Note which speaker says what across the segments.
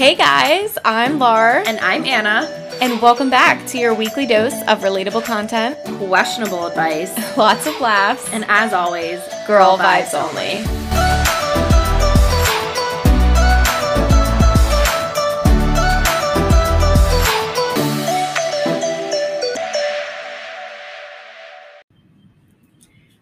Speaker 1: Hey guys, I'm Lar,
Speaker 2: And I'm Anna.
Speaker 1: and welcome back to your weekly dose of relatable content,
Speaker 2: Questionable advice.
Speaker 1: lots of laughs,
Speaker 2: And as always,
Speaker 1: girl vibes only.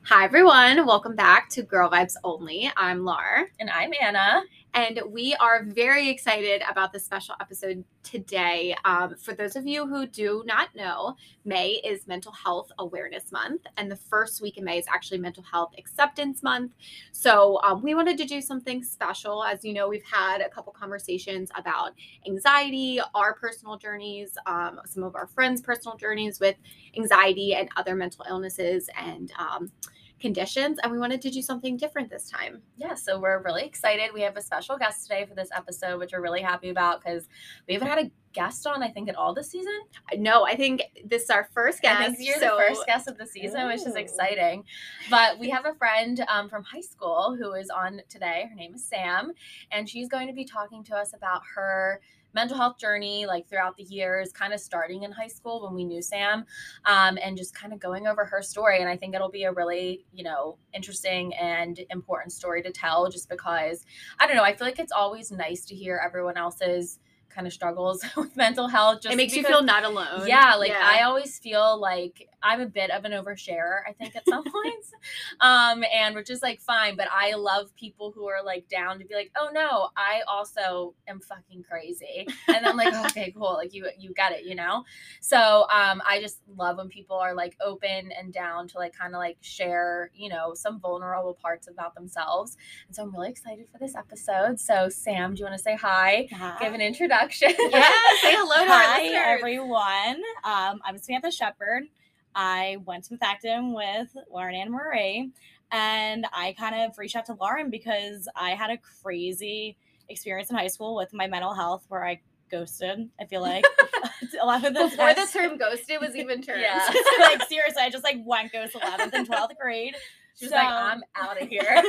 Speaker 1: Hi everyone, welcome back to Girl Vibes Only. I'm Lar.
Speaker 2: And I'm Anna.
Speaker 1: And we are very excited about this special episode today. Um, for those of you who do not know, May is Mental Health Awareness Month, and the first week in May is actually Mental Health Acceptance Month. So um, we wanted to do something special. As you know, we've had a couple conversations about anxiety, our personal journeys, um, some of our friends' personal journeys with anxiety and other mental illnesses and um, conditions, and we wanted to do something different this time.
Speaker 2: Yeah, so we're really excited. We have a special guest today for this episode, which we're really happy about because we haven't had a guest on, I think, at all this season.
Speaker 1: No, I think this is our first guest.
Speaker 2: You're
Speaker 1: so
Speaker 2: the first guest of the season, which is exciting. But we have a friend um, from high school who is on today. Her name is Sam, and she's going to be talking to us about her mental health journey, like throughout the years, kind of starting in high school when we knew Sam, um, and just kind of going over her story. And I think it'll be a really, you know, interesting and important story to tell, just because I don't know. I feel like it's always nice to hear everyone else's kind of struggles with mental health. Just
Speaker 1: it makes you feel not alone.
Speaker 2: yeah, like I always feel like I'm a bit of an oversharer, I think, at some points. Um, and which is like fine, but I love people who are like down to be like, oh no, I also am fucking crazy. And I'm like, okay, cool. Like you you get it, you know? So um I just love when people are like open and down to like kind of like share, you know, some vulnerable parts about themselves. And so I'm really excited for this episode. So Sam, do you want to say hi? Give an introduction.
Speaker 1: Yeah, say hello to
Speaker 3: Hi, everyone. Um, I'm Samantha Shepard. I went to Methacton with Lauren and Marie, and I kind of reached out to Lauren because I had a crazy experience in high school with my mental health where I ghosted. I feel like a lot of the
Speaker 1: Before the term ghosted was even termed.
Speaker 2: Yeah.
Speaker 3: like seriously, I just like went ghost 11th and 12th grade.
Speaker 2: She was like, I'm out of here.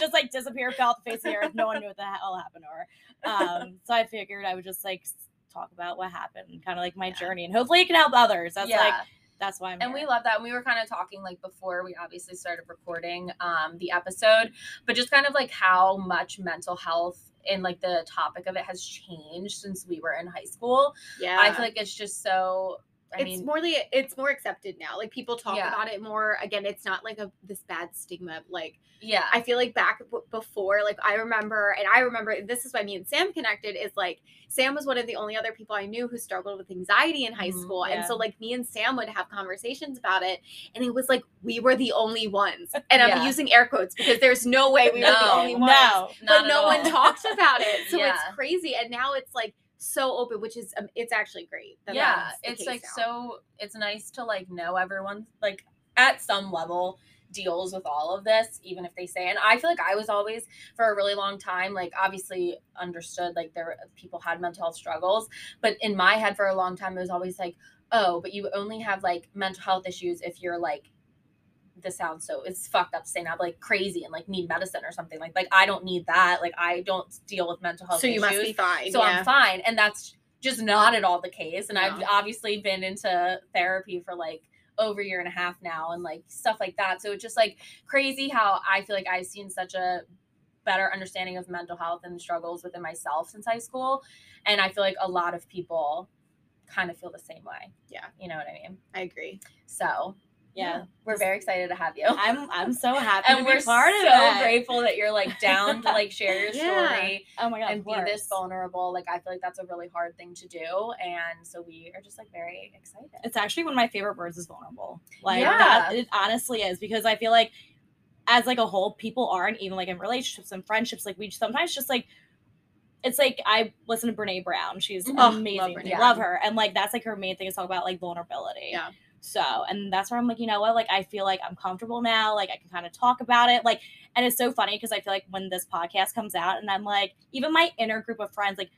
Speaker 3: just like disappear, fell off the face of the earth. No one knew what the hell happened to her. Um, so I figured I would just like talk about what happened, kind of like my
Speaker 2: Yeah.
Speaker 3: journey, and hopefully it can help others. That's like that's why I'm
Speaker 2: and
Speaker 3: here.
Speaker 2: we love that. And we were kind of talking like before we obviously started recording um, the episode, but just kind of like how much mental health and like the topic of it has changed since we were in high school.
Speaker 1: yeah.
Speaker 2: I feel like it's just so. I
Speaker 1: it's
Speaker 2: mean,
Speaker 1: more li- it's more accepted now. Like people talk
Speaker 2: Yeah.
Speaker 1: about it more. Again, it's not like a this bad stigma. Like
Speaker 2: yeah,
Speaker 1: I feel like back b- before, like I remember, and I remember this is why me and Sam connected. Is like Sam was one of the only other people I knew who struggled with anxiety in high
Speaker 2: Mhm,
Speaker 1: school, and
Speaker 3: yeah.
Speaker 1: so like me and Sam would have conversations about it, and it was like we were the only ones. And I'm
Speaker 2: Yeah.
Speaker 1: using air quotes because there's no way we were the
Speaker 2: No,
Speaker 1: only ones.
Speaker 3: no,
Speaker 1: but no one
Speaker 2: all.
Speaker 1: talked about it, so it's crazy. And now it's like so open, which is um, it's actually great. that
Speaker 2: yeah
Speaker 1: that's the
Speaker 2: it's
Speaker 1: case
Speaker 2: like
Speaker 1: now.
Speaker 2: so it's nice to like know everyone like at some level deals with all of this even if they say and i feel like i was always for a really long time like obviously understood like there people had mental health struggles but in my head for a long time it was always like oh but you only have like mental health issues if you're like this sounds so it's fucked up to say now but, like crazy and like need medicine or something like like i don't need that like i don't deal with mental health
Speaker 1: So you
Speaker 2: issues
Speaker 1: must be fine.
Speaker 2: so
Speaker 1: yeah.
Speaker 2: I'm fine. And that's just not at all the case. And I've obviously been into therapy for like over a year and a half now and like stuff like that. So it's just like crazy how I feel like I've seen such a better understanding of mental health and struggles within myself since high school. And I feel like a lot of people kind of feel the same way.
Speaker 1: Yeah.
Speaker 2: You know what I mean?
Speaker 1: I agree.
Speaker 2: So
Speaker 3: yeah.
Speaker 2: we're very excited to have you.
Speaker 3: I'm I'm so happy
Speaker 2: and
Speaker 3: to
Speaker 2: we're
Speaker 3: be part
Speaker 2: so
Speaker 3: of it.
Speaker 2: grateful that you're like down to like share your
Speaker 1: Yeah.
Speaker 2: story
Speaker 3: Oh my god,
Speaker 2: and be this vulnerable. Like I feel like that's a really hard thing to do, and so we are just like very excited.
Speaker 3: It's actually one of my favorite words is vulnerable. Like
Speaker 2: Yeah.
Speaker 3: that it honestly is because I feel like as like a whole, people aren't even like in relationships and friendships. Like we sometimes just like it's like I listen to Brene Brown. She's.
Speaker 2: Oh,
Speaker 3: amazing.
Speaker 1: love Brene
Speaker 3: love her. And like that's like her main thing is talk about like vulnerability.
Speaker 1: Yeah.
Speaker 3: So and that's where I'm like, you know what? Like I feel like I'm comfortable now. Like I can kind of talk about it. Like and it's so funny because I feel like when this podcast comes out and I'm like, even my inner group of friends, like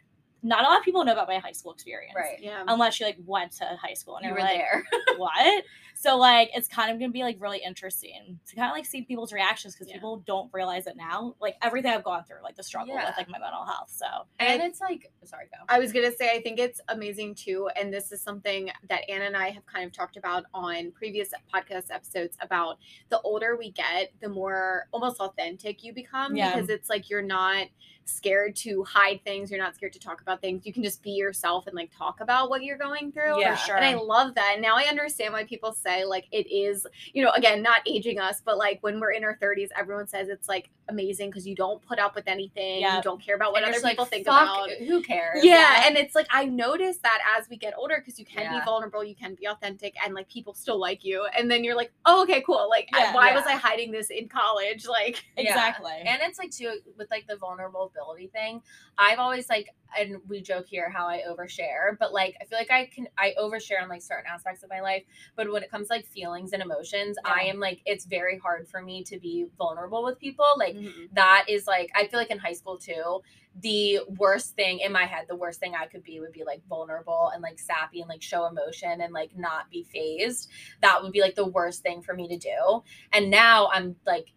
Speaker 3: not a lot of people know about my high school experience.
Speaker 2: Right.
Speaker 1: Yeah.
Speaker 3: Unless you like went to high school and
Speaker 2: You were
Speaker 3: like,
Speaker 2: there.
Speaker 3: what? So like it's kind of gonna be like really interesting to kind of like see people's reactions because
Speaker 1: Yeah.
Speaker 3: people don't realize it now. Like everything I've gone through, like the struggle
Speaker 2: Yeah.
Speaker 3: with like my mental health. So
Speaker 2: And it's like, sorry, go.
Speaker 1: I was gonna say I think it's amazing too, and this is something that Anna and I have kind of talked about on previous podcast episodes about the older we get, the more almost authentic you become
Speaker 3: Yeah.
Speaker 1: because it's like you're not scared to hide things, you're not scared to talk about things. You can just be yourself and like talk about what you're going through.
Speaker 2: Yeah.
Speaker 3: for sure.
Speaker 1: And I love that. And now I understand why people say like it is, you know, again, not aging us, but like when we're in our 30s, everyone says it's like amazing because you don't put up with anything.
Speaker 3: Yeah.
Speaker 1: You don't care about what
Speaker 2: And
Speaker 1: other people
Speaker 2: like,
Speaker 1: think
Speaker 2: "Fuck,
Speaker 1: about.
Speaker 2: Uh, who cares?
Speaker 1: Yeah, and it's like I noticed that as we get older because you can
Speaker 2: Yeah.
Speaker 1: be vulnerable, you can be authentic, and like people still like you. And then you're like, oh, okay, cool. Like,
Speaker 3: Yeah,
Speaker 1: why
Speaker 2: yeah.
Speaker 1: was I hiding this in college? Like,
Speaker 2: Yeah.
Speaker 3: exactly.
Speaker 2: And it's like too with like the vulnerability thing. I've always like and we joke here how I overshare, but like I feel like I can I overshare on like certain aspects of my life. But when it comes to, like feelings and emotions, I am like it's very hard for me to be vulnerable with people. Like
Speaker 1: Mhm.
Speaker 2: that is like I feel like in high school too, the worst thing in my head, the worst thing I could be would be like vulnerable and like sappy and like show emotion and like not be phased. That would be like the worst thing for me to do. And now I'm like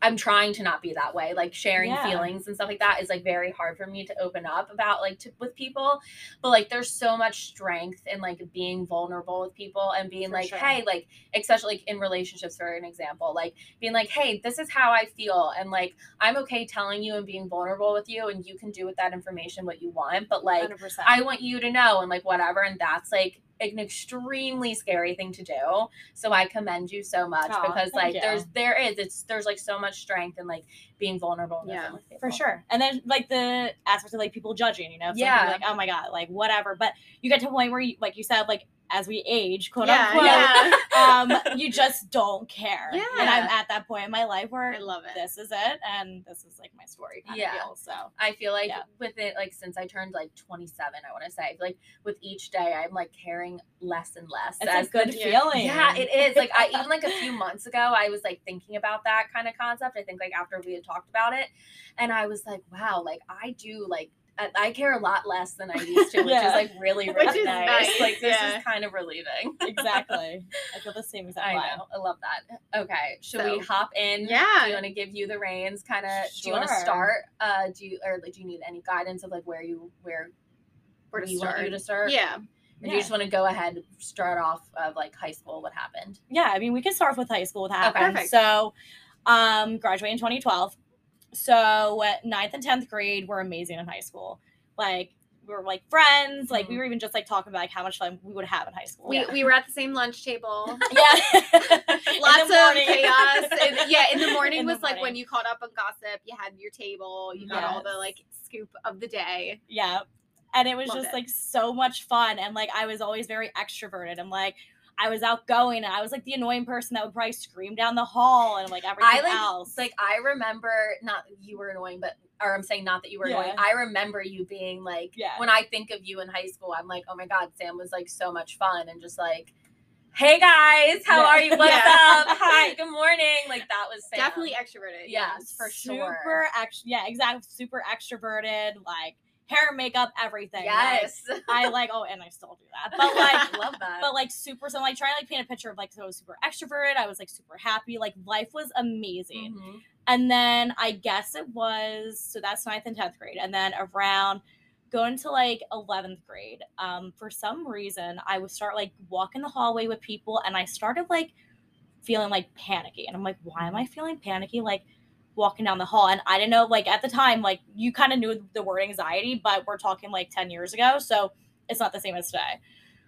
Speaker 2: I'm trying to not be that way. Like sharing
Speaker 3: Yeah.
Speaker 2: feelings and stuff like that is like very hard for me to open up about like to, with people. But like there's so much strength in like being vulnerable with people and being
Speaker 3: For
Speaker 2: like,
Speaker 3: sure.
Speaker 2: hey, like especially like in relationships for an example, like being like, hey, this is how I feel and like I'm okay telling you and being vulnerable with you and you can do with that information what you want. But like
Speaker 3: 100%.
Speaker 2: I want you to know and like whatever. And that's like an extremely scary thing to do. So I commend you so much
Speaker 3: Aw,
Speaker 2: because like
Speaker 3: you.
Speaker 2: there's there is it's there's like so much strength in like being vulnerable.
Speaker 1: Yeah,
Speaker 3: for sure. And then like the aspect of like people judging, you know,
Speaker 2: Yeah.
Speaker 3: like oh my god, like whatever. But you get to a point where you, like you said, like as we age, quote
Speaker 1: yeah,
Speaker 3: unquote,
Speaker 1: yeah.
Speaker 3: um, you just don't care.
Speaker 1: Yeah.
Speaker 3: And I'm at that point in my life where
Speaker 1: I love it.
Speaker 3: this is it, and this is like my story kind
Speaker 2: Yeah.
Speaker 3: of deal. So
Speaker 2: I feel like
Speaker 3: Yeah.
Speaker 2: with it, like since I turned like 27, I want to say, like with each day, I'm like caring less and less.
Speaker 3: it's
Speaker 2: as
Speaker 3: a good
Speaker 2: the-
Speaker 3: feeling.
Speaker 2: Yeah, it is. Like I even like a few months ago, I was like thinking about that kind of concept. I think like after we had talked about it, and I was like, wow, like I do like I, care a lot less than I used to, which
Speaker 3: Yeah.
Speaker 2: is like really really nice.
Speaker 1: nice,
Speaker 2: Like this
Speaker 1: yeah.
Speaker 2: is kind of relieving.
Speaker 3: exactly. I feel the same exact
Speaker 2: I
Speaker 3: way.
Speaker 2: know. I love that. Okay, should we hop in? Yeah. Do
Speaker 1: Yeah.
Speaker 2: you want to give you the reins? Kind of. Do you want to start? Uh, do you or like do you need any guidance of like where you where
Speaker 1: Where to
Speaker 2: you want you to start?
Speaker 1: Yeah.
Speaker 2: Or do you just want to go ahead, and start off of like high school? What happened?
Speaker 3: yeah, I mean, we can start off with high school. What happened?
Speaker 1: perfect.
Speaker 3: So, um, graduated in 2012. So, ninth and tenth grade were amazing in high school. Like, we were like friends. Like, we
Speaker 2: Mhm.
Speaker 3: were even just like talking about like how much fun we would have in high school.
Speaker 1: We,
Speaker 3: yeah.
Speaker 1: we were at the same lunch table.
Speaker 3: yeah.
Speaker 1: Lots of
Speaker 3: morning.
Speaker 1: chaos. And, yeah, in the morning
Speaker 3: In the
Speaker 1: was like when you caught up on gossip, you had your table, you got all the like scoop of the day.
Speaker 3: Yeah. And it was
Speaker 1: Loved
Speaker 3: just
Speaker 1: it.
Speaker 3: like so much fun. And like I was always very extroverted. I'm like I was outgoing and I was like the annoying person that would probably scream down the hall and like everything
Speaker 2: I like
Speaker 3: else.
Speaker 2: like I remember not you were annoying, but or I'm saying not that you were annoying. I remember you being like
Speaker 3: Yeah.
Speaker 2: when I think of you in high school, I'm like, oh my god, Sam was like so much fun and just like, hey guys, how
Speaker 3: Yeah.
Speaker 2: are you? What's
Speaker 1: Yeah.
Speaker 2: up? Hi, good morning. Like that was Sam.
Speaker 1: Definitely extroverted.
Speaker 2: Yes, for sure.
Speaker 3: super ex- yeah, exactly. Super extroverted, like hair, makeup, everything. Like,
Speaker 2: Yes.
Speaker 3: I like oh, and I still do that. But like
Speaker 2: love that.
Speaker 3: but like super so I'm like trying to like paint a picture of like so I was super extroverted, I was like super happy, like life was amazing.
Speaker 2: Mhm.
Speaker 3: And then I guess it was so that's ninth and tenth grade. And then around going to like 11th grade, um, for some reason I would start like walking the hallway with people and I started like feeling like panicky. And I'm like, why am I feeling panicky? Like walking down the hall. And I didn't know, like at the time, like you kind of knew the word anxiety, but we're talking like 10 years ago. So it's not the same as today.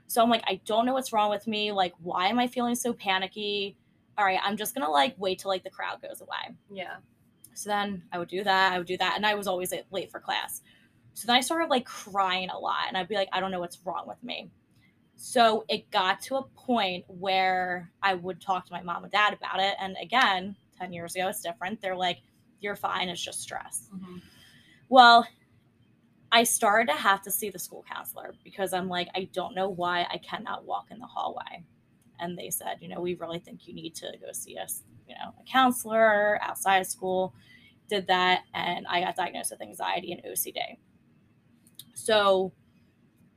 Speaker 3: So I'm like, I don't know what's wrong with me. Like, why am I feeling so panicky? All right, I'm just gonna like wait till like the crowd goes away.
Speaker 2: Yeah.
Speaker 3: So then I would do that, I would do that, and I was always late for class. So then I started like crying a lot, and I'd be like, I don't know what's wrong with me. So it got to a point where I would talk to my mom and dad about it, and again, ten years ago, it's different. They're like, "You're fine. It's just stress."
Speaker 2: Mhm.
Speaker 3: Well, I started to have to see the school counselor because I'm like, I don't know why I cannot walk in the hallway. And they said, you know, we really think you need to go see us, you know, a counselor outside of school. Did that, and I got diagnosed with anxiety and OCD. So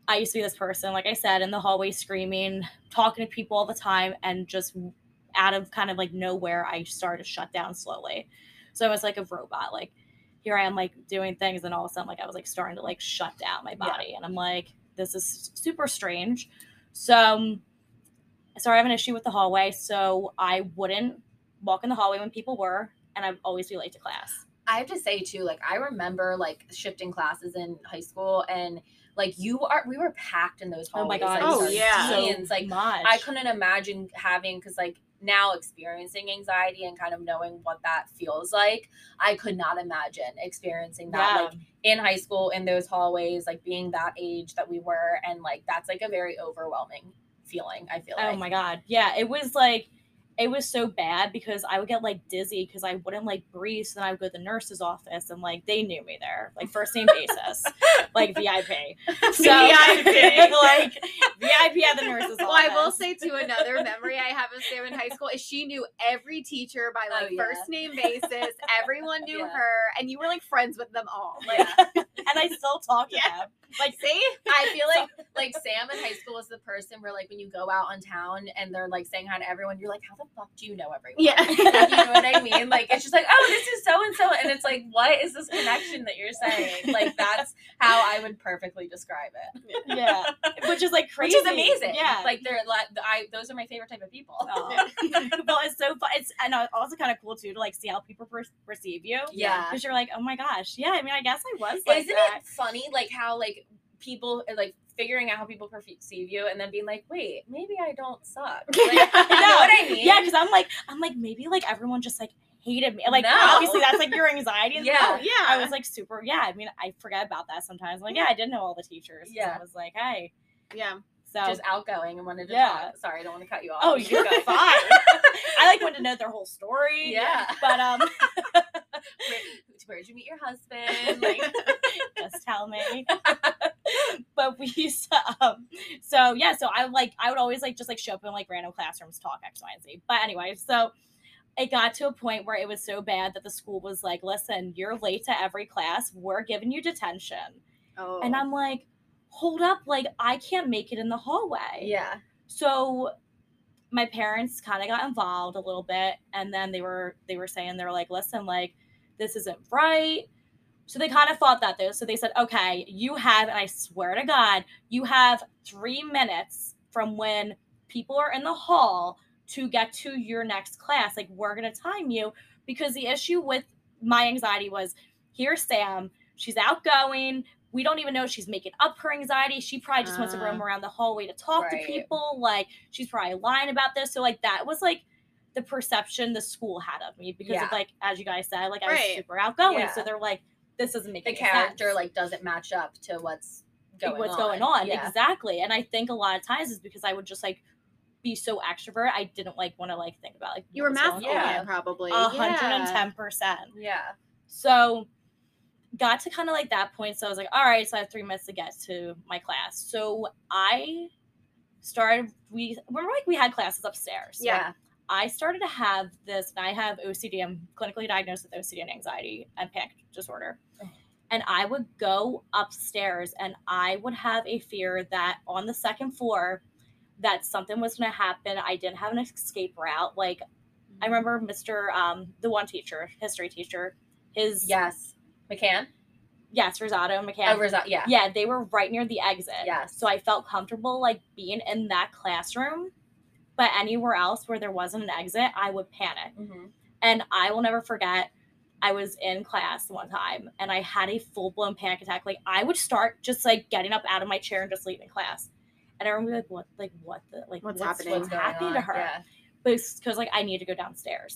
Speaker 3: I used to be this person, like I said, in the hallway screaming, talking to people all the time, and just out of kind of like nowhere, I started to shut down slowly. So I was like a robot. Like here I am, like doing things, and all of a sudden, like I was like starting to like shut down my body, and I'm like, this is super strange. So um, I have an issue with the hallway, so I wouldn't walk in the hallway when people were, and I'd always be late to class.
Speaker 2: I have to say too, like I remember like shifting classes in high school and like you are we were packed in those hallways.
Speaker 3: Oh my. God,
Speaker 2: like,
Speaker 1: Oh, yeah.
Speaker 2: teens, like
Speaker 3: much.
Speaker 2: I couldn't imagine having because like now experiencing anxiety and kind of knowing what that feels like, I could not imagine experiencing that
Speaker 3: Yeah.
Speaker 2: like in high school in those hallways, like being that age that we were, and like that's like a very overwhelming feeling. I feel
Speaker 3: Oh
Speaker 2: like.
Speaker 3: my god. Yeah, it was like it was so bad because I would get like dizzy because I wouldn't like breathe. So then I would go to the nurse's office and like they knew me there, like first name basis, like VIP. So
Speaker 1: VIP.
Speaker 3: like VIP at the nurse's
Speaker 1: Well, I will say to another memory I have of Sam in high school is she knew every teacher by oh, like
Speaker 2: Oh, yeah.
Speaker 1: first name basis. Everyone knew
Speaker 2: Yeah.
Speaker 1: her, and you were like friends with them all. Like,
Speaker 2: Yeah.
Speaker 3: and I still talk to them. Like
Speaker 1: see,
Speaker 2: I feel like like Sam in high school was the person where like when you go out on town and they're like saying hi to everyone, you're like, how the fuck do you know everyone?
Speaker 1: Yeah.
Speaker 2: Like, you know what I mean? Like it's just like, oh, this is so and so, and it's like, what is this connection that you're saying? Like that's how I would perfectly describe it.
Speaker 3: yeah, which is like crazy.
Speaker 2: Which is amazing.
Speaker 3: Yeah.
Speaker 2: like they're like I those are my favorite type of people.
Speaker 3: Well, it's so fun. It's and uh, also kind of cool too to like see how people per- perceive you.
Speaker 2: Yeah.
Speaker 3: because you're like, oh my gosh, yeah. I mean, I guess I was. Like
Speaker 2: Isn't
Speaker 3: that.
Speaker 2: it funny like how like people like figuring out how people perceive you and then being like, wait, maybe I don't suck. Like,
Speaker 1: Yeah.
Speaker 2: you know what I mean?
Speaker 3: Yeah, because I'm like, I'm like, maybe like everyone just like hated me. Like,
Speaker 2: No.
Speaker 3: obviously that's like your anxiety.
Speaker 2: Yeah.
Speaker 3: stuff.
Speaker 1: yeah.
Speaker 3: I was like super. Yeah, I mean, I forget about that sometimes. Like, yeah, I didn't know all the teachers
Speaker 2: Yeah.
Speaker 3: I was like, hey,
Speaker 1: yeah.
Speaker 3: so
Speaker 2: just outgoing and wanted to
Speaker 3: Yeah.
Speaker 2: talk. Sorry, I don't want to cut you off.
Speaker 3: oh,
Speaker 2: You
Speaker 3: you're
Speaker 2: go.
Speaker 3: fine. I like wanted to know their whole story.
Speaker 2: Yeah.
Speaker 3: but um,
Speaker 2: Where, where'd you meet your husband? Like,
Speaker 3: just tell me. But we used to, um, so yeah, so I like, I would always like just like show up in like random classrooms, talk X, Y, and Z. But anyway, so it got to a point where it was so bad that the school was like, listen, you're late to every class. We're giving you detention.
Speaker 1: Oh.
Speaker 3: And I'm like, hold up, like I can't make it in the hallway.
Speaker 2: yeah.
Speaker 3: So my parents kind of got involved a little bit and then they were they were saying they were like, listen, like this isn't right. So they kind of fought that though. So they said, okay, you have, and I swear to God, you have three minutes from when people are in the hall to get to your next class. Like, we're going to time you because the issue with my anxiety was here's Sam, she's outgoing. We don't even know she's making up her anxiety. She probably just wants to roam uh. around the hallway to talk
Speaker 2: Right.
Speaker 3: to people. Like, she's probably lying about this. So, like, that was like, the perception the school had of me because
Speaker 2: Yeah.
Speaker 3: of like as you guys said like I was
Speaker 1: Right.
Speaker 3: super outgoing
Speaker 2: Yeah.
Speaker 3: so they're like this doesn't make
Speaker 2: The
Speaker 3: any
Speaker 2: character
Speaker 3: sense.
Speaker 2: like doesn't match up to what's going
Speaker 3: what's
Speaker 2: on.
Speaker 3: going on
Speaker 2: Yeah.
Speaker 3: exactly and I think a lot of times is because I would just like be so extrovert I didn't like want to like think about like
Speaker 1: you were
Speaker 3: what
Speaker 1: masculine,
Speaker 2: Yeah.
Speaker 1: probably.
Speaker 3: a hundred and ten percent
Speaker 2: Yeah.
Speaker 3: so got to kind of like that point so I was like all right so I have three minutes to get to my class so I started we remember like we had classes upstairs
Speaker 1: Yeah.
Speaker 3: I started to have this, and I have OCD. I'm clinically diagnosed with OCD and anxiety and panic disorder.
Speaker 2: Oh.
Speaker 3: And I would go upstairs and I would have a fear that on the second floor that something was going to happen. I didn't have an escape route. Like I remember Mr. Um, the one teacher, history teacher, his
Speaker 2: Yes. McCann.
Speaker 3: yes, Rosato and McCann.
Speaker 2: Oh, Rosa- yeah.
Speaker 3: yeah, they were right near the exit.
Speaker 2: Yes.
Speaker 3: So I felt comfortable like being in that classroom. But anywhere else where there wasn't an exit, I would panic.
Speaker 2: Mhm.
Speaker 3: And I will never forget, I was in class one time and I had a full blown panic attack. Like I would start just like getting up out of my chair and just leaving class. And I remember like what like what the like
Speaker 1: What's
Speaker 3: what's,
Speaker 1: happening?
Speaker 3: what's happening to her.
Speaker 2: Yeah.
Speaker 3: But it's because like I needed to go downstairs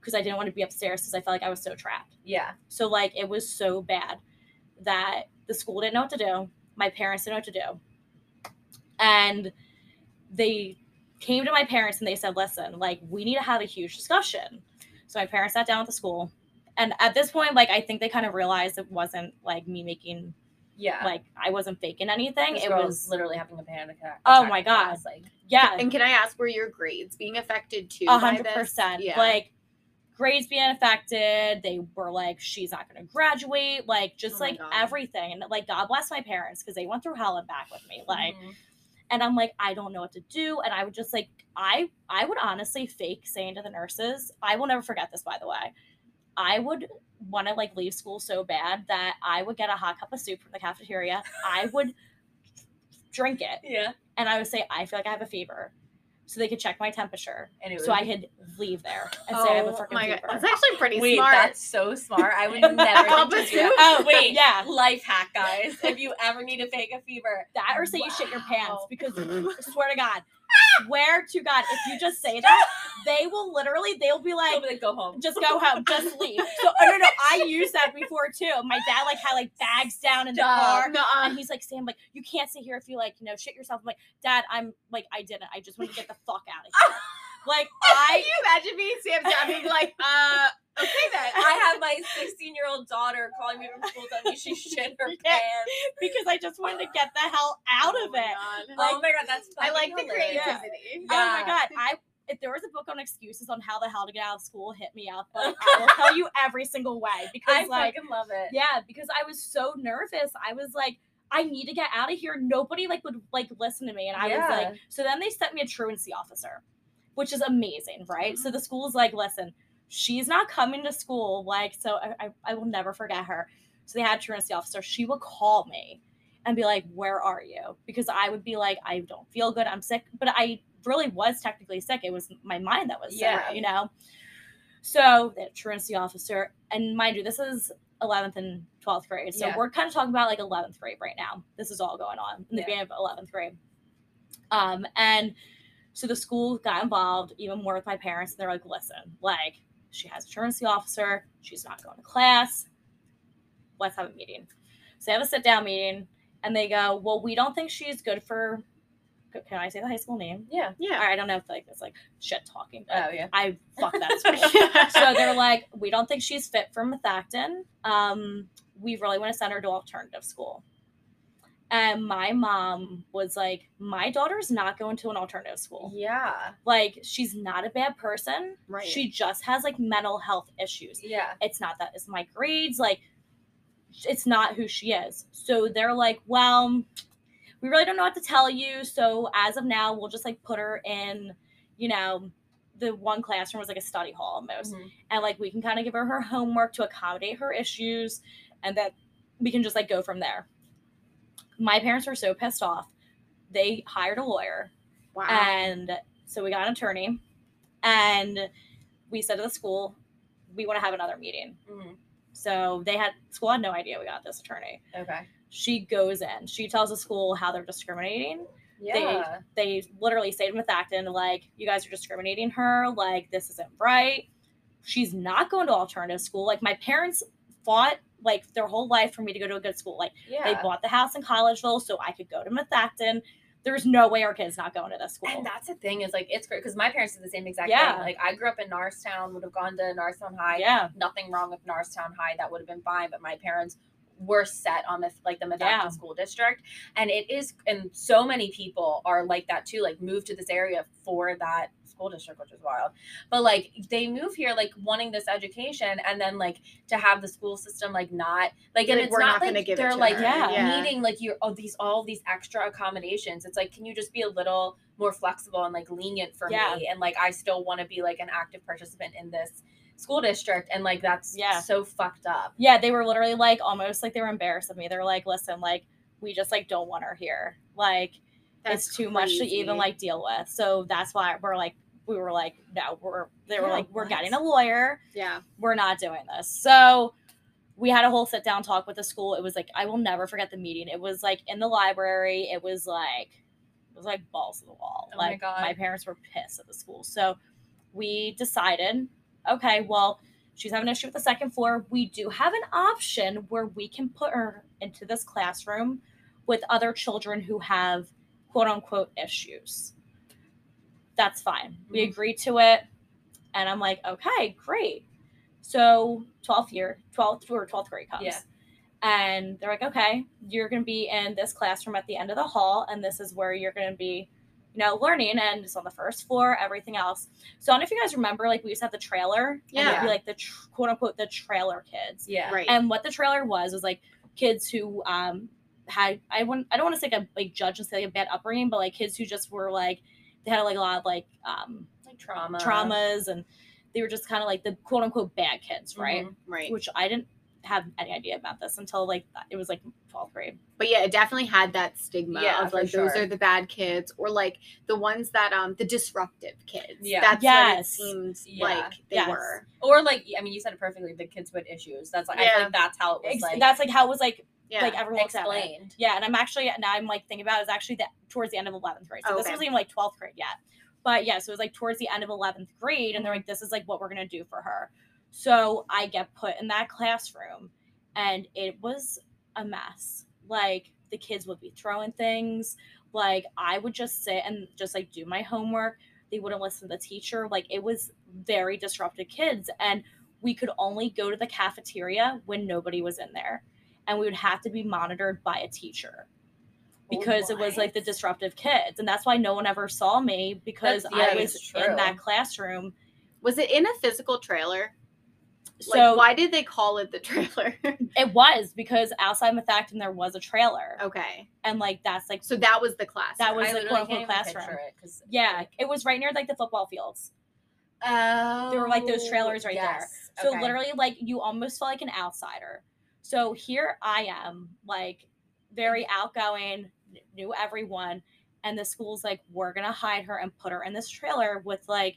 Speaker 3: because I didn't want to be upstairs because I felt like I was so trapped.
Speaker 2: Yeah.
Speaker 3: So like it was so bad that the school didn't know what to do. My parents didn't know what to do. And they came to my parents and they said, listen, like we need to have a huge discussion. So my parents sat down with the school. And at this point, like I think they kind of realized it wasn't like me making
Speaker 2: Yeah.
Speaker 3: like I wasn't faking anything.
Speaker 2: This
Speaker 3: it was
Speaker 2: literally having a panic attack.
Speaker 3: Oh my God.
Speaker 2: class, Like
Speaker 3: yeah,
Speaker 1: And can I ask, were your grades being affected too?
Speaker 3: a 100%.
Speaker 1: Yeah.
Speaker 3: Like grades being affected. They were like, she's not going to graduate. Like, just
Speaker 1: Oh
Speaker 3: like
Speaker 1: God.
Speaker 3: everything. And like, God bless my parents because they went through hell and back with me. Like,
Speaker 2: Mhm.
Speaker 3: And I'm like, I don't know what to do. And I would just like, I I would honestly fake saying to the nurses, I will never forget this, by the way. I would want to like leave school so bad that I would get a hot cup of soup from the cafeteria. I would drink it
Speaker 2: yeah.
Speaker 3: and I would say, I feel like I have a fever. So they could check my temperature.
Speaker 2: And it
Speaker 3: So I could leave there and say I have a
Speaker 1: Oh
Speaker 3: freaking
Speaker 1: my
Speaker 3: fever.
Speaker 1: God. That's actually pretty
Speaker 2: Wait,
Speaker 1: smart.
Speaker 2: that's so smart. I would never
Speaker 1: Cup
Speaker 2: think
Speaker 1: of
Speaker 2: do that.
Speaker 3: Oh wait, yeah.
Speaker 2: Life hack, guys. If you ever need to fake a fever,
Speaker 3: That or say you shit your pants
Speaker 2: Wow.
Speaker 3: because swear to God, swear to God, if you just say that, they will literally they'll be like,
Speaker 2: be like, go home.
Speaker 3: just go home, just leave. So oh no no, I used that before too. My dad like had like bags down in the car.
Speaker 1: Nuh-uh.
Speaker 3: And he's like, Sam, like, you can't sit here if you like, you know, shit yourself. I'm like, Dad, I'm like, I didn't. I just want to get the fuck out of here. like, I Can
Speaker 1: you imagine being Sam's dad being like, uh, okay then.
Speaker 2: I have my 16 year old daughter calling me from school telling me she shit her
Speaker 3: Yeah.
Speaker 2: pants.
Speaker 3: because I just wanted to get the hell out
Speaker 1: Oh
Speaker 3: of it.
Speaker 1: God.
Speaker 2: oh my god, that's
Speaker 1: I like the creativity.
Speaker 3: Oh my god, I if there was a book on excuses on how the hell to get out of school, hit me up. Like, I will tell you every single way because
Speaker 2: I
Speaker 3: like
Speaker 2: fucking love it.
Speaker 3: yeah, because I was so nervous. I was like, I need to get out of here. Nobody like would like listen to me, and I was like, so then they sent me a truancy officer, which is amazing, right? So the school's like, listen, she's not coming to school, like, so I, I, I will never forget her. So they had a truancy officer. She would call me and be like, "Where are you?" Because I would be like, "I don't feel good. I'm sick," but I really was technically sick. It was my mind that was sick, you know. So the truancy officer, and mind you, this is 11th and 12th grade. So
Speaker 2: Yeah.
Speaker 3: we're kind of talking about like 11th grade right now. This is all going on in the
Speaker 2: Yeah.
Speaker 3: beginning of 11th grade. Um, and so the school got involved even more with my parents. And they're like, listen, like, she has a truancy officer. She's not going to class. Let's have a meeting. So they have a sit down meeting and they go, well, we don't think she's good for, can I say the high school name?
Speaker 2: Yeah.
Speaker 1: Yeah.
Speaker 3: right, I don't know if like it's like shit talking, but
Speaker 2: Oh yeah.
Speaker 3: I fuck that school. so they're like, we don't think she's fit for Methacton. Um, we really want to send her to alternative school. And my mom was like, my daughter's not going to an alternative school.
Speaker 2: Yeah.
Speaker 3: Like, she's not a bad person.
Speaker 1: Right.
Speaker 3: She just has like mental health issues.
Speaker 2: Yeah.
Speaker 3: It's not that it's my grades. Like, it's not who she is. So they're like, well, we really don't know what to tell you. So as of now, we'll just like put her in, you know, the one classroom was like a study hall almost
Speaker 2: Mhm.
Speaker 3: and like we can kind of give her her homework to accommodate her issues and that we can just like go from there my parents were so pissed off they hired a lawyer
Speaker 1: wow.
Speaker 3: and so we got an attorney and we said to the school we want to have another meeting
Speaker 2: Mhm.
Speaker 3: so they had school had no idea we got this attorney
Speaker 2: Okay.
Speaker 3: she goes in she tells the school how they're discriminating
Speaker 2: Yeah.
Speaker 3: they literally say to Methacton, like, you guys are discriminating her, like, this isn't right. She's not going to alternative school. Like, my parents fought like their whole life for me to go to a good school. Like,
Speaker 2: yeah.
Speaker 3: they bought the house in Collegeville so I could go to Methacton. There's no way our kid's not going to this school.
Speaker 2: And that's the thing is like it's great because my parents did the same exact
Speaker 3: Yeah.
Speaker 2: thing. Like I grew up in Norristown, would have gone to Norristown High.
Speaker 3: yeah.
Speaker 2: Nothing wrong with Norristown High, that would have been fine. But my parents were set on the like the Methacton
Speaker 3: Yeah.
Speaker 2: school district, and it is, and so many people are like that too. Like move to this area for that school district, which is wild. But like they move here like wanting this education, and then like to have the school system like not like, and
Speaker 1: Like,
Speaker 2: it's
Speaker 1: we're
Speaker 2: not,
Speaker 1: not gonna
Speaker 2: like they're like
Speaker 1: her.
Speaker 3: Yeah.
Speaker 1: Yeah.
Speaker 2: needing like you oh these all these extra accommodations. It's like can you just be a little more flexible and like lenient for
Speaker 3: Yeah.
Speaker 2: me, and like I still want to be like an active participant in this school district, and like that's
Speaker 3: Yeah.
Speaker 2: so fucked up.
Speaker 3: Yeah, they were literally like almost like they were embarrassed of me. They were like, listen, like, we just like don't want her here. Like,
Speaker 1: That's
Speaker 3: it's too much to even like deal with. So that's why we're like, we were like, no, we're they were
Speaker 2: Yeah,
Speaker 3: like, we're
Speaker 2: what?
Speaker 3: getting a lawyer.
Speaker 1: Yeah.
Speaker 3: we're not doing this. So we had a whole sit down talk with the school. It was like I will never forget the meeting. It was like in the library. It was like it was like balls to the wall.
Speaker 2: Oh my
Speaker 3: like
Speaker 2: God.
Speaker 3: my parents were pissed at the school. So we decided, okay, well, she's having an issue with the second floor. We do have an option where we can put her into this classroom with other children who have quote unquote issues. That's fine. We
Speaker 2: Mhm.
Speaker 3: agreed to it. And I'm like, okay, great. So 12th year, 12th or 12th grade comes.
Speaker 2: Yeah.
Speaker 3: And they're like, okay, you're going to be in this classroom at the end of the hall, and this is where you're going to be you know, learning and it's on the first floor, everything else. So I don't know if you guys remember, like we used to have the trailer. And it'd
Speaker 1: Yeah.
Speaker 3: be like the tr- quote unquote the trailer kids.
Speaker 2: Yeah.
Speaker 1: Right.
Speaker 3: And what the trailer was was like kids who um had I wouldn't I don't want to say like a like judge and say like a bad upbringing, but like kids who just were like they had like a lot of like um
Speaker 2: Like trauma.
Speaker 3: traumas and they were just kind of like the quote unquote bad kids, right?
Speaker 2: Mhm.
Speaker 1: right.
Speaker 3: Which I didn't have any idea about this until like it was like 12th grade.
Speaker 1: But yeah, it definitely had that stigma
Speaker 2: Yeah,
Speaker 1: of
Speaker 2: for
Speaker 1: like those are the bad kids or like the ones that um the disruptive kids.
Speaker 2: Yeah.
Speaker 1: That's
Speaker 3: Yes.
Speaker 1: what it seemed
Speaker 2: Yeah.
Speaker 1: like they
Speaker 3: Yes.
Speaker 1: were.
Speaker 2: Or like I mean, you said it perfectly. The kids with issues. That's like I
Speaker 1: Yeah.
Speaker 2: feel like that's how it was
Speaker 3: Ex-
Speaker 2: like
Speaker 3: That's like how it was like
Speaker 1: Yeah.
Speaker 3: like everyone looked at it.
Speaker 2: explained.
Speaker 3: Yeah, and I'm actually now I'm like thinking about it, it was actually the, towards the end of 11th grade. So
Speaker 1: Oh,
Speaker 3: this wasn't even like 12th grade yet. But yeah, so it was like towards the end of 11th grade, and they're like, this is like what we're gonna do for her. So I get put in that classroom, and it was a mess. Like the kids would be throwing things. Like I would just sit and just like do my homework. They wouldn't listen to the teacher. Like it was very disruptive kids, and we could only go to the cafeteria when nobody was in there and we would have to be monitored by a teacher oh because it was like the disruptive kids and that's why no one ever saw me because
Speaker 2: yeah,
Speaker 3: i was in that classroom
Speaker 1: Was it in a physical trailer?
Speaker 3: so
Speaker 1: like why did they call it the trailer?
Speaker 3: it was because outside Methacton there was a trailer
Speaker 1: okay.
Speaker 3: and like that's like
Speaker 1: So that was the class.
Speaker 3: That was
Speaker 2: I
Speaker 3: the
Speaker 2: literally
Speaker 3: quote-unquote classroom.
Speaker 2: it
Speaker 3: yeah
Speaker 2: like,
Speaker 3: it was right near like the football fields
Speaker 2: oh,
Speaker 3: There were, like, those trailers right there.
Speaker 2: Oh,
Speaker 3: so
Speaker 2: okay.
Speaker 3: literally like you almost felt like an outsider so here i am like very outgoing knew everyone and the school's like we're gonna hide her and put her in this trailer with like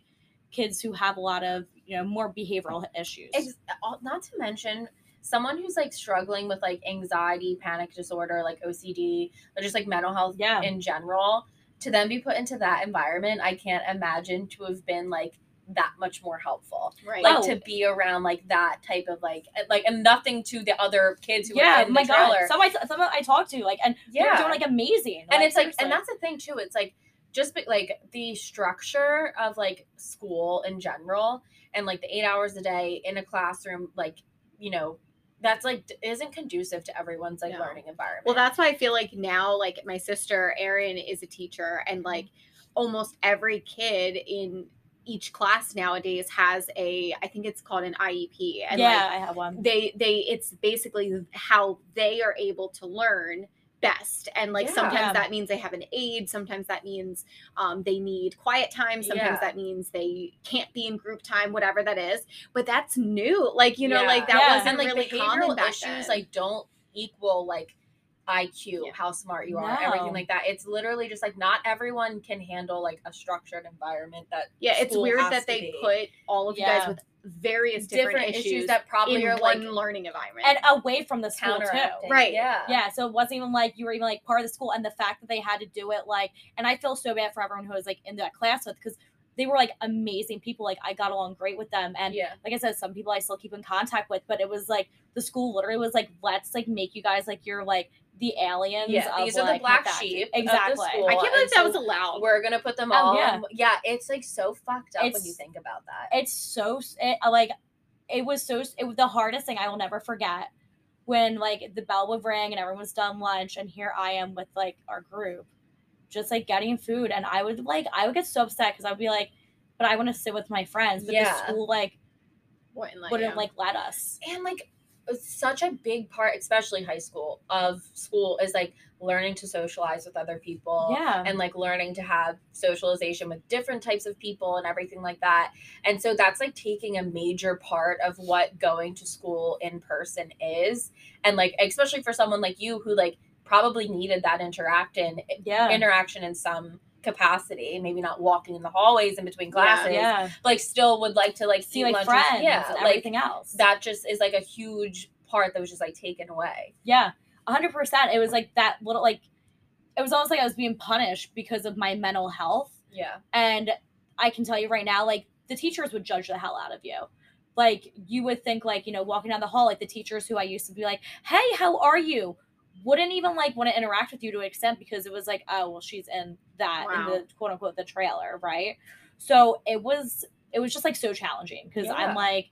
Speaker 3: kids who have a lot of you know more behavioral issues
Speaker 2: Ex- not to mention someone who's like struggling with like anxiety, panic disorder, like OCD, or just like mental health
Speaker 3: Yeah.
Speaker 2: in general, to then be put into that environment, I can't imagine to have been like that much more helpful.
Speaker 1: right.
Speaker 2: Like
Speaker 3: Oh.
Speaker 2: to be around like that type of like eh, like and nothing to the other kids who
Speaker 3: yeah
Speaker 2: were in
Speaker 3: my
Speaker 2: the trailer.
Speaker 3: god some I, some I talked to like and
Speaker 2: yeah.
Speaker 3: they're doing like amazing
Speaker 2: and it's like
Speaker 3: seriously.
Speaker 2: and that's the thing too it's like just be, like the structure of like school in general and like the eight hours a day in a classroom like you know that's like isn't conducive to everyone's like
Speaker 1: No.
Speaker 2: learning environment
Speaker 1: Well, that's why I feel like now, like my sister Erin is a teacher, and like almost every kid in each class nowadays has a, I think it's called an IEP, and
Speaker 3: yeah
Speaker 1: like
Speaker 3: i have one
Speaker 1: they they it's basically how they are able to learn best and like
Speaker 2: Yeah.
Speaker 1: sometimes that means they have an aid sometimes that means um, they need quiet time sometimes
Speaker 2: Yeah.
Speaker 1: that means they can't be in group time whatever that is but that's new like you know
Speaker 2: Yeah.
Speaker 1: like that wasn't
Speaker 2: and like
Speaker 1: really common
Speaker 2: behavioral issues
Speaker 1: then.
Speaker 2: like don't equal like IQ,
Speaker 1: Yeah.
Speaker 2: how smart you are,
Speaker 3: No.
Speaker 2: everything like that. It's literally just like not everyone can handle like a structured environment that
Speaker 1: yeah it's weird that they
Speaker 2: be.
Speaker 1: put all of you guys with various different,
Speaker 2: different, issues,
Speaker 1: issues,
Speaker 2: that probably
Speaker 1: in
Speaker 2: are like
Speaker 1: learning environment
Speaker 3: and away from the school too.
Speaker 1: Right.
Speaker 2: Yeah.
Speaker 3: yeah so it wasn't even like you were even like part of the school and the fact that they had to do it like and i feel so bad for everyone who was like in that class with because they were like amazing people like i got along great with them and
Speaker 2: yeah.
Speaker 3: like i said some people i still keep in contact with but it was like the school literally was like let's like make you guys like you're like the aliens
Speaker 2: Yeah,
Speaker 3: of,
Speaker 2: these are
Speaker 3: like,
Speaker 2: the black sheep
Speaker 3: exactly
Speaker 1: i can't believe that was allowed
Speaker 2: We're gonna put them
Speaker 3: Oh,
Speaker 2: all.
Speaker 3: yeah.
Speaker 2: yeah, it's like so fucked up when you think about that.
Speaker 3: it's so it, like it was so it was the hardest thing i will never forget when like the bell would ring and everyone's done lunch and here i am with like our group just like getting food and i would like i would get so upset because i would be like but i want to sit with my friends but
Speaker 2: Yeah.
Speaker 3: the school like
Speaker 1: Wouldn't let
Speaker 3: wouldn't like let us
Speaker 2: and like such a big part, especially high school, of school is like learning to socialize with other people.
Speaker 3: yeah
Speaker 2: and like learning to have socialization with different types of people and everything like that. And so that's like taking a major part of what going to school in person is. And like especially for someone like you who like probably needed that interaction
Speaker 3: yeah
Speaker 2: interaction in some capacity, maybe not walking in the hallways in between classes,
Speaker 3: yeah
Speaker 2: but, like still would like to like
Speaker 3: see
Speaker 2: eat
Speaker 3: like
Speaker 2: lunches.
Speaker 3: friends
Speaker 2: Yeah,
Speaker 3: and
Speaker 2: like
Speaker 3: everything else
Speaker 2: that just is like a huge part that was just like taken away.
Speaker 3: Yeah, hundred percent. It was like that little like it was almost like I was being punished because of my mental health.
Speaker 2: Yeah.
Speaker 3: And I can tell you right now, like the teachers would judge the hell out of you. Like you would think like, you know, walking down the hall, like the teachers who I used to be like, Hey, how are you? Wouldn't even like want to interact with you to an extent because it was like, oh well she's in that in the quote unquote the trailer, right? So it was it was just like so challenging because
Speaker 2: Yeah.
Speaker 3: I'm like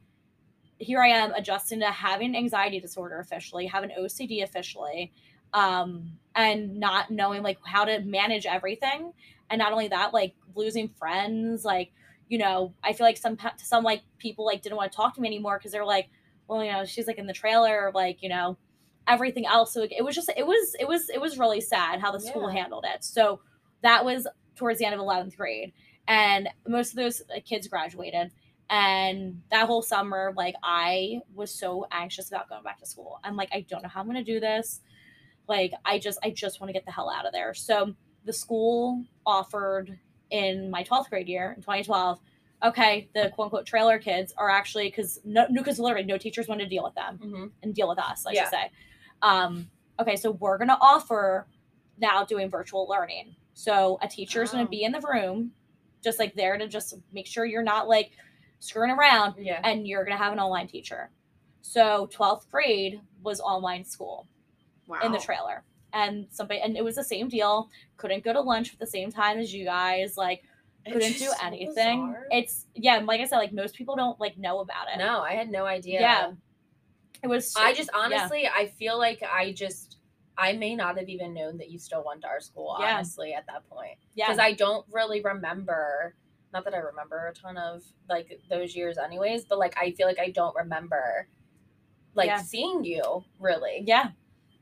Speaker 3: here I am adjusting to having anxiety disorder officially, having OCD officially, um, and not knowing like how to manage everything. And not only that, like losing friends, like you know, I feel like some some like people like didn't want to talk to me anymore because they're like, well, you know, she's like in the trailer, like you know, everything else. So it was just it was it was it was really sad how the school
Speaker 2: Yeah.
Speaker 3: handled it. So that was towards the end of 11th grade and most of those kids graduated and that whole summer like i was so anxious about going back to school i'm like i don't know how i'm going to do this like i just i just want to get the hell out of there so the school offered in my 12th grade year in 2012 okay the quote unquote trailer kids are actually because no because literally no teachers wanted to deal with them
Speaker 2: hmm
Speaker 3: and deal with us, I
Speaker 2: Yeah.
Speaker 3: should say. Um, okay, so we're gonna offer now doing virtual learning. So a teacher's
Speaker 2: Oh.
Speaker 3: gonna be in the room, just like there to just make sure you're not like screwing around,
Speaker 2: Yeah.
Speaker 3: and you're gonna have an online teacher. So 12th grade was online school
Speaker 1: Wow.
Speaker 3: in the trailer. And somebody and it was the same deal. Couldn't go to lunch at the same time as you guys, like couldn't do anything.
Speaker 2: bizarre.
Speaker 3: It's yeah, like I said, like most people don't like know about it.
Speaker 2: no, I had no idea.
Speaker 3: Yeah. It was
Speaker 2: I just
Speaker 3: yeah.
Speaker 2: honestly, I feel like I just, I may not have even known that you still went to our school.
Speaker 3: Yeah.
Speaker 2: Honestly, at that point,
Speaker 3: yeah.
Speaker 2: because I don't really remember. Not that I remember a ton of like those years, anyways. But like, I feel like I don't remember, like
Speaker 3: Yeah.
Speaker 2: seeing you really.
Speaker 3: yeah.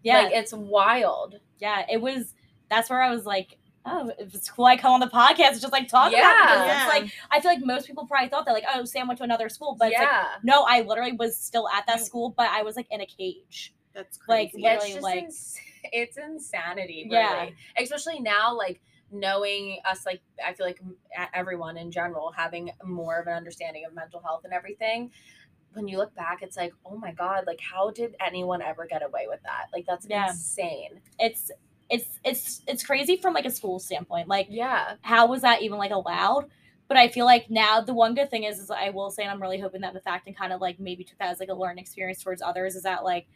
Speaker 3: Yeah.
Speaker 2: Like it's wild.
Speaker 3: yeah, it was. That's where I was like, oh, if it's cool. I come on the podcast, and just like talk about it.
Speaker 2: Yeah.
Speaker 3: It's like I feel like most people probably thought that like, oh, Sam went to another school, but it's like,
Speaker 2: yeah.
Speaker 3: no, I literally was still at that school, but I was like in a cage.
Speaker 1: That's
Speaker 3: like,
Speaker 1: crazy.
Speaker 3: literally,
Speaker 2: it's just
Speaker 3: like-
Speaker 2: ins- it's insanity really
Speaker 3: Yeah.
Speaker 2: especially now like knowing us like i feel like m- everyone in general having more of an understanding of mental health and everything when you look back it's like oh my god like how did anyone ever get away with that like that's
Speaker 3: Yeah.
Speaker 2: insane
Speaker 3: It's it's it's it's crazy from like a school standpoint. Like,
Speaker 2: yeah
Speaker 3: how was that even like allowed? But I feel like now the one good thing is, is I will say, and I'm really hoping that the fact and kind of like maybe took that as like a learning experience towards others is that like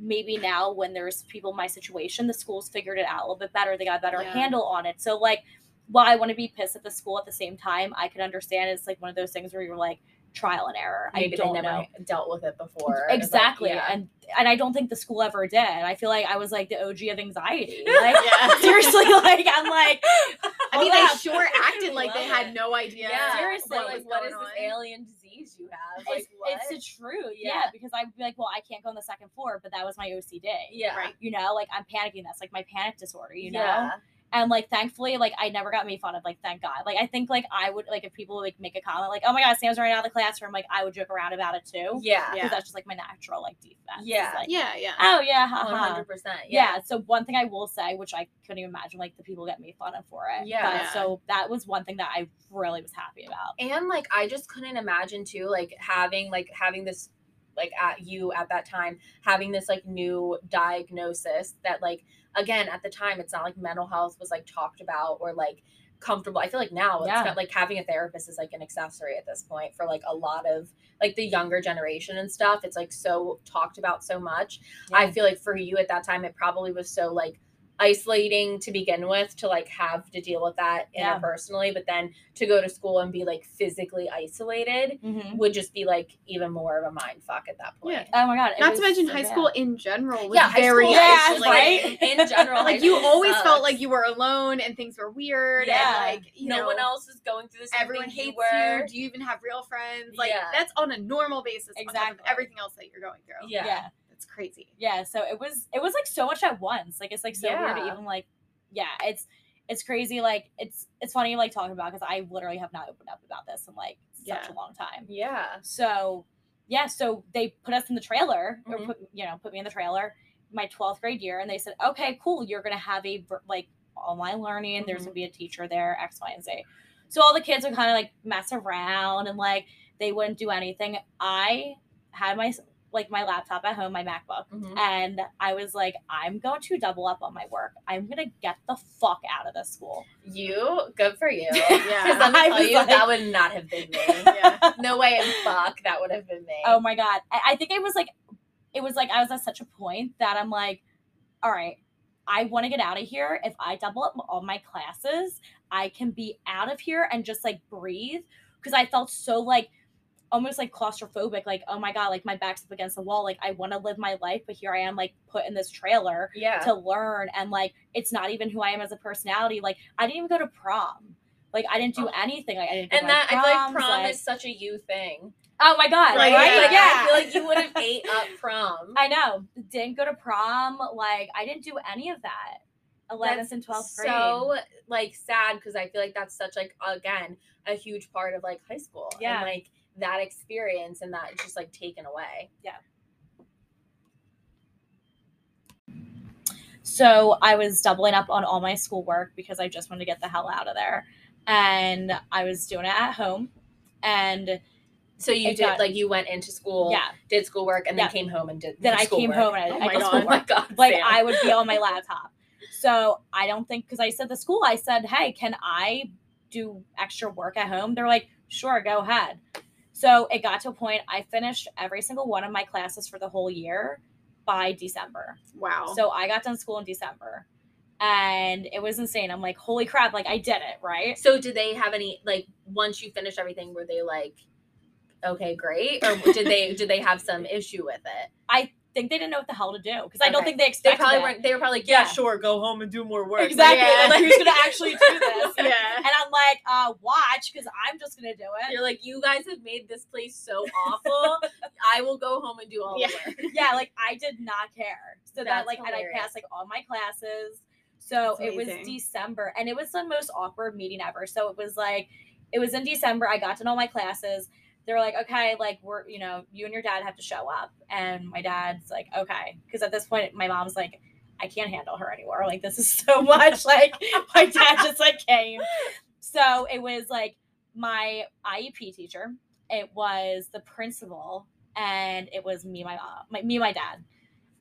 Speaker 3: maybe now when there's people in my situation, the school's figured it out a little bit better. They got a better
Speaker 1: Yeah.
Speaker 3: handle on it. So like while I want to be pissed at the school at the same time, I can understand it's like one of those things where you're like trial and error.
Speaker 2: maybe
Speaker 3: I
Speaker 2: they
Speaker 3: don't
Speaker 2: never
Speaker 3: know.
Speaker 2: dealt with it before like,
Speaker 3: Exactly.
Speaker 2: yeah.
Speaker 3: And and I don't think the school ever did. I feel like I was like the OG of anxiety. Like
Speaker 1: Yeah.
Speaker 3: seriously, like I'm like
Speaker 1: I mean, they sure acted like they had
Speaker 2: it.
Speaker 1: no idea.
Speaker 2: yeah
Speaker 3: Seriously,
Speaker 1: what
Speaker 2: like what this
Speaker 1: on.
Speaker 2: alien disease you have like
Speaker 3: it's,
Speaker 2: what
Speaker 3: it's the truth. Yeah. Because I'd be like, well, I can't go on the second floor, but that was my OCD.
Speaker 2: yeah
Speaker 1: Right.
Speaker 3: You know, like I'm panicking. That's like my panic disorder. You know, and like thankfully, like I never got made fun of. Like thank God. Like I think like I would like if people like make a comment like, oh my God, Sam's running out of the classroom. Like I would joke around about it too.
Speaker 2: yeah
Speaker 3: because
Speaker 1: Yeah.
Speaker 3: that's just like my natural like defense.
Speaker 2: Yeah.
Speaker 3: like,
Speaker 1: Yeah, yeah.
Speaker 3: oh yeah,
Speaker 2: hundred percent.
Speaker 3: yeah. So one thing I will say, which I couldn't even imagine, like the people get made fun of for it.
Speaker 2: Yeah.
Speaker 3: But, so that was one thing that I really was happy about.
Speaker 2: And like I just couldn't imagine too, like having like having this like at you at that time having this like new diagnosis that like again at the time it's not like mental health was like talked about or like comfortable. I feel like now it's
Speaker 3: Yeah.
Speaker 2: got, like having a therapist is like an accessory at this point for like a lot of like the younger generation and stuff. It's like so talked about so much. I feel like for you at that time, it probably was so like isolating to begin with to like have to deal with that
Speaker 3: Yeah.
Speaker 2: interpersonally, but then to go to school and be like physically isolated
Speaker 3: Mhm.
Speaker 2: would just be like even more of a mind fuck at that point.
Speaker 1: Yeah.
Speaker 3: Oh my god! it
Speaker 1: Not to mention
Speaker 3: so
Speaker 1: high
Speaker 3: bad.
Speaker 1: school in general was
Speaker 2: Yeah, high
Speaker 1: very
Speaker 2: school,
Speaker 3: Yeah,
Speaker 1: isolating.
Speaker 3: right?
Speaker 2: In general,
Speaker 1: Like you
Speaker 2: school
Speaker 1: always felt like you were alone and things were weird
Speaker 3: Yeah.
Speaker 1: and like you
Speaker 2: no
Speaker 1: know
Speaker 2: one else is going through this.
Speaker 1: everyone hates
Speaker 2: were.
Speaker 1: you. Do you even have real friends? Like
Speaker 2: Yeah.
Speaker 1: that's on a normal basis. on top of
Speaker 3: Exactly.
Speaker 1: everything else that you're going through.
Speaker 2: Yeah.
Speaker 3: Yeah.
Speaker 1: That's crazy.
Speaker 3: yeah so it was it was like so much at once like it's like so weird to even like yeah it's it's crazy like it's it's funny like talking about because i literally have not opened up about this in like such a long time
Speaker 2: Yeah.
Speaker 3: so yeah so they put us in the trailer or
Speaker 2: Mhm.
Speaker 3: put you know put me in the trailer my 12th grade year and they said okay cool you're gonna have a like online learning there's
Speaker 2: Mhm.
Speaker 3: gonna be a teacher there x y and z so all the kids would kind of like mess around and like they wouldn't do anything i had my like my laptop at home my macbook
Speaker 2: Mhm.
Speaker 3: and I was like, I'm going to double up on my work. I'm gonna get the fuck out of this school.
Speaker 2: You, good for you.
Speaker 1: Yeah.
Speaker 2: Because let me
Speaker 3: I
Speaker 2: tell you,
Speaker 3: like-
Speaker 2: that would not have been me.
Speaker 1: Yeah.
Speaker 2: No way in fuck that would have been me.
Speaker 3: Oh my god. I, I think it was like it was like I was at such a point that I'm like, all right, I want to get out of here. If I double up all my classes, I can be out of here and just like breathe. Cause I felt so like almost like claustrophobic like oh my god like my back's up against the wall like i want to live my life but here i am like put in this trailer
Speaker 2: Yeah.
Speaker 3: to learn and like it's not even who i am as a personality like i didn't even go to prom like i didn't do
Speaker 2: Oh.
Speaker 3: anything like i didn't
Speaker 2: and that I feel like prom
Speaker 3: like-
Speaker 2: is such a you thing.
Speaker 3: oh my god
Speaker 1: Right,
Speaker 3: right,
Speaker 1: yeah.
Speaker 3: like
Speaker 2: yeah. I feel like you would have ate up prom.
Speaker 3: I know. Didn't go to prom. Like I didn't do any of that. Eleventh
Speaker 2: That's
Speaker 3: and twelfth grade.
Speaker 2: so like sad because I feel like that's such like again a huge part of like high school.
Speaker 3: Yeah.
Speaker 2: And like that experience and that just like taken away. Yeah.
Speaker 3: So I was doubling up on all my schoolwork because I just wanted to get the hell out of there. And I was doing it at home. And
Speaker 2: So you
Speaker 3: It
Speaker 2: did
Speaker 3: got-
Speaker 2: like you went into school,
Speaker 3: yeah,
Speaker 2: did schoolwork, and
Speaker 3: Yeah.
Speaker 2: then came home and did.
Speaker 3: then I came
Speaker 2: schoolwork.
Speaker 3: home and I,
Speaker 1: Oh
Speaker 3: I did
Speaker 1: God.
Speaker 2: Oh my
Speaker 3: schoolwork.
Speaker 2: god!
Speaker 3: Like
Speaker 2: Sam.
Speaker 3: I would be on my laptop. So I don't think because I said the school, I said, "Hey, can I do extra work at home?" They're like, "Sure, go ahead." So it got to a point I finished every single one of my classes for the whole year by December.
Speaker 1: Wow.
Speaker 3: So I got done school in December. And it was insane. I'm like, holy crap, like I did it, right?
Speaker 2: So did they have any like once you finished everything? Were they like, okay, great, or did they did they have some issue with it?
Speaker 3: I think they didn't know what the hell to do because I don't
Speaker 2: Okay.
Speaker 3: think they expected.
Speaker 2: They probably
Speaker 3: it.
Speaker 2: weren't. They were probably like, yeah,
Speaker 3: Yeah.
Speaker 2: sure, go home and do more work.
Speaker 3: Exactly.
Speaker 1: Yeah.
Speaker 3: Like, who's gonna actually do this?
Speaker 1: yeah.
Speaker 3: And I'm like, uh, watch, because I'm just gonna do it.
Speaker 2: You're like, you guys have made this place so awful. I will go home and do all
Speaker 1: Yeah.
Speaker 2: the work.
Speaker 3: yeah, like I did not care. So that
Speaker 2: That's
Speaker 3: like and I passed like all my classes. So it was. December and it was the most awkward meeting ever. So it was like it was in December. I got to know my classes. They were like, okay, like we're you know, you and your dad have to show up. And my dad's like, okay. Because at this point my mom's like, I can't handle her anymore. Like this is so much. like my dad just like came. So it was like my IEP teacher, it was the principal, and it was me, my mom, my, me, my dad.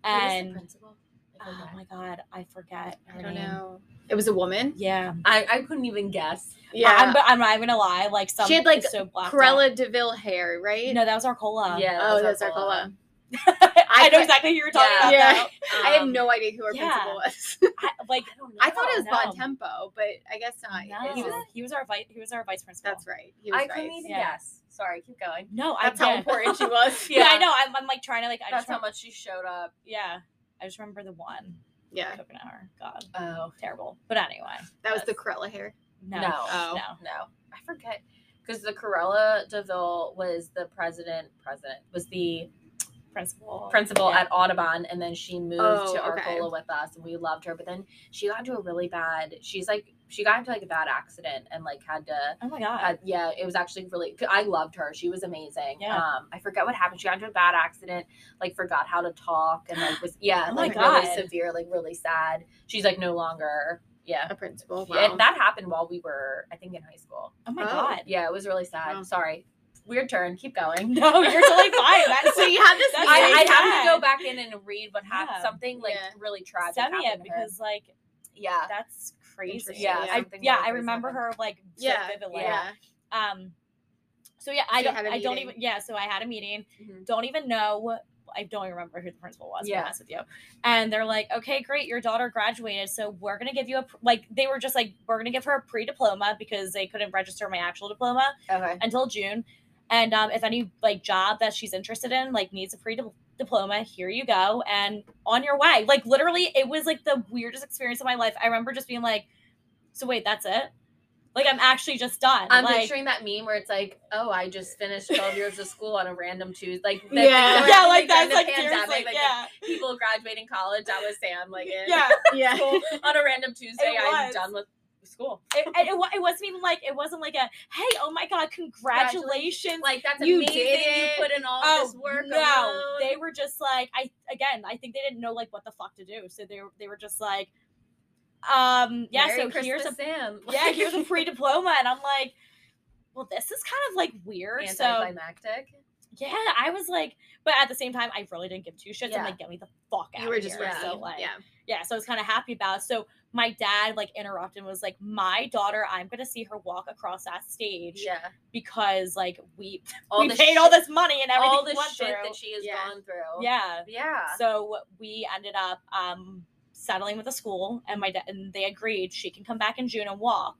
Speaker 3: And
Speaker 2: principal? I
Speaker 3: oh my god, I forget. Her
Speaker 1: I don't
Speaker 3: name.
Speaker 1: know. It was a woman.
Speaker 3: Yeah,
Speaker 2: I, I couldn't even guess.
Speaker 1: Yeah.
Speaker 3: I'm, I'm not even gonna lie. Like some
Speaker 1: She had, like,
Speaker 3: so blacked out.
Speaker 1: Corella Deville hair, right?
Speaker 3: No, that was Arcola.
Speaker 2: Yeah.
Speaker 1: Oh,
Speaker 2: that's
Speaker 1: that's
Speaker 2: Arcola.
Speaker 1: Arcola.
Speaker 3: I know exactly who you're talking
Speaker 2: Yeah.
Speaker 3: about.
Speaker 1: Yeah.
Speaker 3: now.
Speaker 1: I have
Speaker 2: Um,
Speaker 1: no idea who our
Speaker 3: yeah.
Speaker 1: principal was.
Speaker 3: I, like
Speaker 2: I don't know.
Speaker 1: I thought it was
Speaker 3: no.
Speaker 1: Bon Tempo, but I guess not.
Speaker 3: no,
Speaker 1: He was-
Speaker 3: he was our vice. He was our vice principal.
Speaker 1: that's right. He was
Speaker 2: I couldn't
Speaker 1: vice.
Speaker 2: even
Speaker 3: Yeah.
Speaker 2: guess. Sorry, keep going.
Speaker 3: No,
Speaker 1: That's
Speaker 3: I
Speaker 1: how
Speaker 3: yeah.
Speaker 1: important she was.
Speaker 3: Yeah, I know. I'm, I'm like trying to like. I
Speaker 2: That's
Speaker 3: just
Speaker 2: how
Speaker 3: remember,
Speaker 2: much she showed up.
Speaker 3: Yeah, I just remember the one
Speaker 1: Yeah.
Speaker 3: coconut hour. God,
Speaker 2: Oh
Speaker 3: terrible. But anyway,
Speaker 1: That was the Cruella hair.
Speaker 3: no,
Speaker 2: no,
Speaker 1: Oh.
Speaker 3: no.
Speaker 2: no, I forget because the Cruella de Vil was the president. President was the
Speaker 3: Principal.
Speaker 2: principal
Speaker 3: Yeah.
Speaker 2: at Audubon, and then she moved
Speaker 1: Oh,
Speaker 2: to
Speaker 1: okay.
Speaker 2: Arcola with us, and we loved her. But then she got into a really bad. She's like she got into like a bad accident and like had to.
Speaker 3: Oh my god.
Speaker 2: Had, yeah, it was actually really. I loved her. She was amazing.
Speaker 3: Yeah.
Speaker 2: Um, I forget what happened. She got into a bad accident. Like forgot how to talk and like was yeah
Speaker 3: Oh my
Speaker 2: like really severe, like really sad. She's like no longer. Yeah.
Speaker 1: A principal.
Speaker 2: Yeah,
Speaker 1: Wow.
Speaker 2: and that happened while we were, I think, in high school.
Speaker 3: oh my
Speaker 1: Oh.
Speaker 3: god.
Speaker 2: Yeah, it was really sad.
Speaker 1: Wow.
Speaker 2: Sorry. Weird turn. Keep going.
Speaker 3: No, you're totally fine. That's
Speaker 1: so you have this.
Speaker 2: I,
Speaker 3: really
Speaker 2: I have to go back in and read what happened.
Speaker 3: Yeah.
Speaker 2: Something like
Speaker 1: Yeah.
Speaker 2: really tragic.
Speaker 3: Send me it
Speaker 2: happened
Speaker 3: because like
Speaker 2: yeah,
Speaker 3: that's crazy.
Speaker 2: Yeah,
Speaker 1: yeah.
Speaker 3: I, yeah, I remember
Speaker 2: happened.
Speaker 3: her like so
Speaker 1: yeah.
Speaker 3: vividly.
Speaker 1: Yeah.
Speaker 3: Um. So yeah, I don't. I don't even. Yeah. So I had a meeting.
Speaker 2: Mhm.
Speaker 3: Don't even know. I don't even remember who the principal was. To
Speaker 2: Yeah.
Speaker 3: be honest with you. And they're like, okay, great, your daughter graduated, so we're gonna give you a like. They were just like, we're gonna give her a pre diploma because they couldn't register my actual diploma
Speaker 2: Okay.
Speaker 3: until June. And um, if any like job that she's interested in like needs a pre diploma, here you go, and on your way. Like literally, it was like the weirdest experience of my life. I remember just being like, so wait, that's it. Like I'm actually just done.
Speaker 2: I'm
Speaker 3: like,
Speaker 2: picturing that meme where it's like, "Oh, I just finished 12 years of school on a random Tuesday." Like, the
Speaker 1: Yeah.
Speaker 2: things
Speaker 3: yeah,
Speaker 2: happening
Speaker 3: like
Speaker 2: during
Speaker 3: that's
Speaker 2: the
Speaker 3: like
Speaker 2: pandemic,
Speaker 3: seriously,
Speaker 2: like,
Speaker 3: yeah,
Speaker 2: people graduating college. That was Sam. Like, in
Speaker 3: yeah.
Speaker 1: Yeah.
Speaker 2: on a random Tuesday. I'm done with school.
Speaker 3: It, it, it wasn't even like it wasn't like a hey, oh my god, congratulations.
Speaker 2: Like, that's
Speaker 3: You
Speaker 2: amazing.
Speaker 3: did
Speaker 2: You put in all
Speaker 3: Oh
Speaker 2: this work.
Speaker 3: no!
Speaker 2: alone.
Speaker 3: They were just like I again. I think they didn't know like what the fuck to do, so they were they were just like, um, yeah.
Speaker 2: Merry
Speaker 3: so
Speaker 2: Christmas,
Speaker 3: here's a
Speaker 2: Sam.
Speaker 3: yeah, here's a pre diploma, and I'm like, well, this is kind of like weird. So
Speaker 2: anticlimactic.
Speaker 3: yeah, I was like, but at the same time, I really didn't give two shits.
Speaker 2: Yeah.
Speaker 3: I'm like, get me the fuck out.
Speaker 1: You were just
Speaker 3: here.
Speaker 1: ready.
Speaker 3: So like,
Speaker 1: yeah.
Speaker 3: yeah, so I was kind of happy about it. So my dad like interrupted and was like, my daughter, I'm gonna see her walk across that stage
Speaker 2: Yeah,
Speaker 3: because like we
Speaker 2: all
Speaker 3: we paid
Speaker 2: shit,
Speaker 3: all this money and everything
Speaker 2: all the shit
Speaker 3: through.
Speaker 2: that she has
Speaker 1: Yeah.
Speaker 2: gone through.
Speaker 3: yeah.
Speaker 2: yeah.
Speaker 3: So we ended up um settling with the school and my dad and they agreed she can come back in June and walk.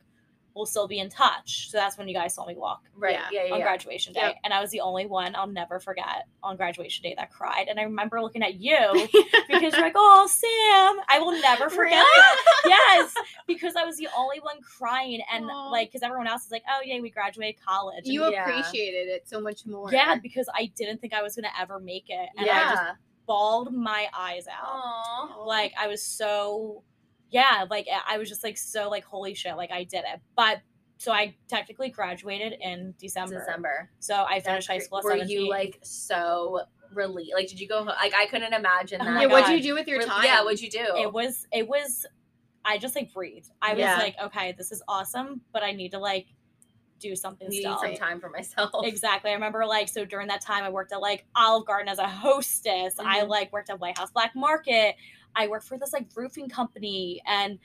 Speaker 3: We'll still be in touch. So that's when you guys saw me walk
Speaker 2: Right.
Speaker 1: Yeah,
Speaker 2: Yeah. Yeah.
Speaker 3: on
Speaker 2: yeah.
Speaker 3: graduation day.
Speaker 1: Yep.
Speaker 3: And I was the only one I'll never forget on graduation day that cried. And I remember looking at you because you're like, oh, Sam, I will never forget
Speaker 1: Really?
Speaker 3: that. Yes, because I was the only one crying. And
Speaker 1: Aw.
Speaker 3: like, because everyone else is like, oh, yeah, we graduated college. And
Speaker 1: you
Speaker 2: Yeah.
Speaker 1: appreciated it so much more.
Speaker 3: yeah, because I didn't think I was going to ever make it. And I just bawled my eyes out.
Speaker 2: Aw.
Speaker 3: Like, I was so, yeah, like, I was just like, so, like, holy shit, like, I did it. But so I technically graduated in December.
Speaker 2: December.
Speaker 3: So I
Speaker 2: That's
Speaker 3: finished high school at
Speaker 2: Were
Speaker 3: 17.
Speaker 2: you like so relieved? Like, did you go? ho- Like, I couldn't imagine
Speaker 3: Oh
Speaker 2: that.
Speaker 1: Yeah, what'd you do with your time?
Speaker 2: Yeah, what'd you do?
Speaker 3: it was it was I just like breathed. I was
Speaker 2: Yeah.
Speaker 3: like, okay, this is awesome, but I need to like do something
Speaker 2: need
Speaker 3: still.
Speaker 2: some time for myself.
Speaker 3: Exactly. I remember like so during that time I worked at like Olive Garden as a hostess. I
Speaker 2: Mhm.
Speaker 3: like worked at White House Black Market. I work for this like roofing company and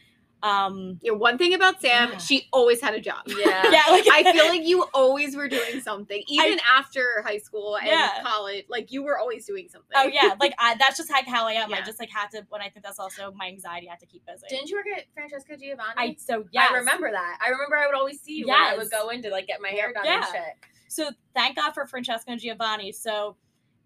Speaker 3: um
Speaker 1: Yeah, one thing about Sam,
Speaker 3: Yeah.
Speaker 1: she always had a job.
Speaker 2: Yeah.
Speaker 3: yeah, like
Speaker 1: I feel like you always were doing something, even after high school and
Speaker 3: Yeah.
Speaker 1: college. Like you were always doing something.
Speaker 3: Oh yeah, like I, that's just like how I am. I just like had to when I think that's also my anxiety. I have to keep busy.
Speaker 2: Didn't you work at Francesca Giovanni?
Speaker 3: I so yeah.
Speaker 2: I remember that. I remember I would always see you when I would go in to like get my hair done and shit.
Speaker 3: so thank God for Francesca and Giovanni. So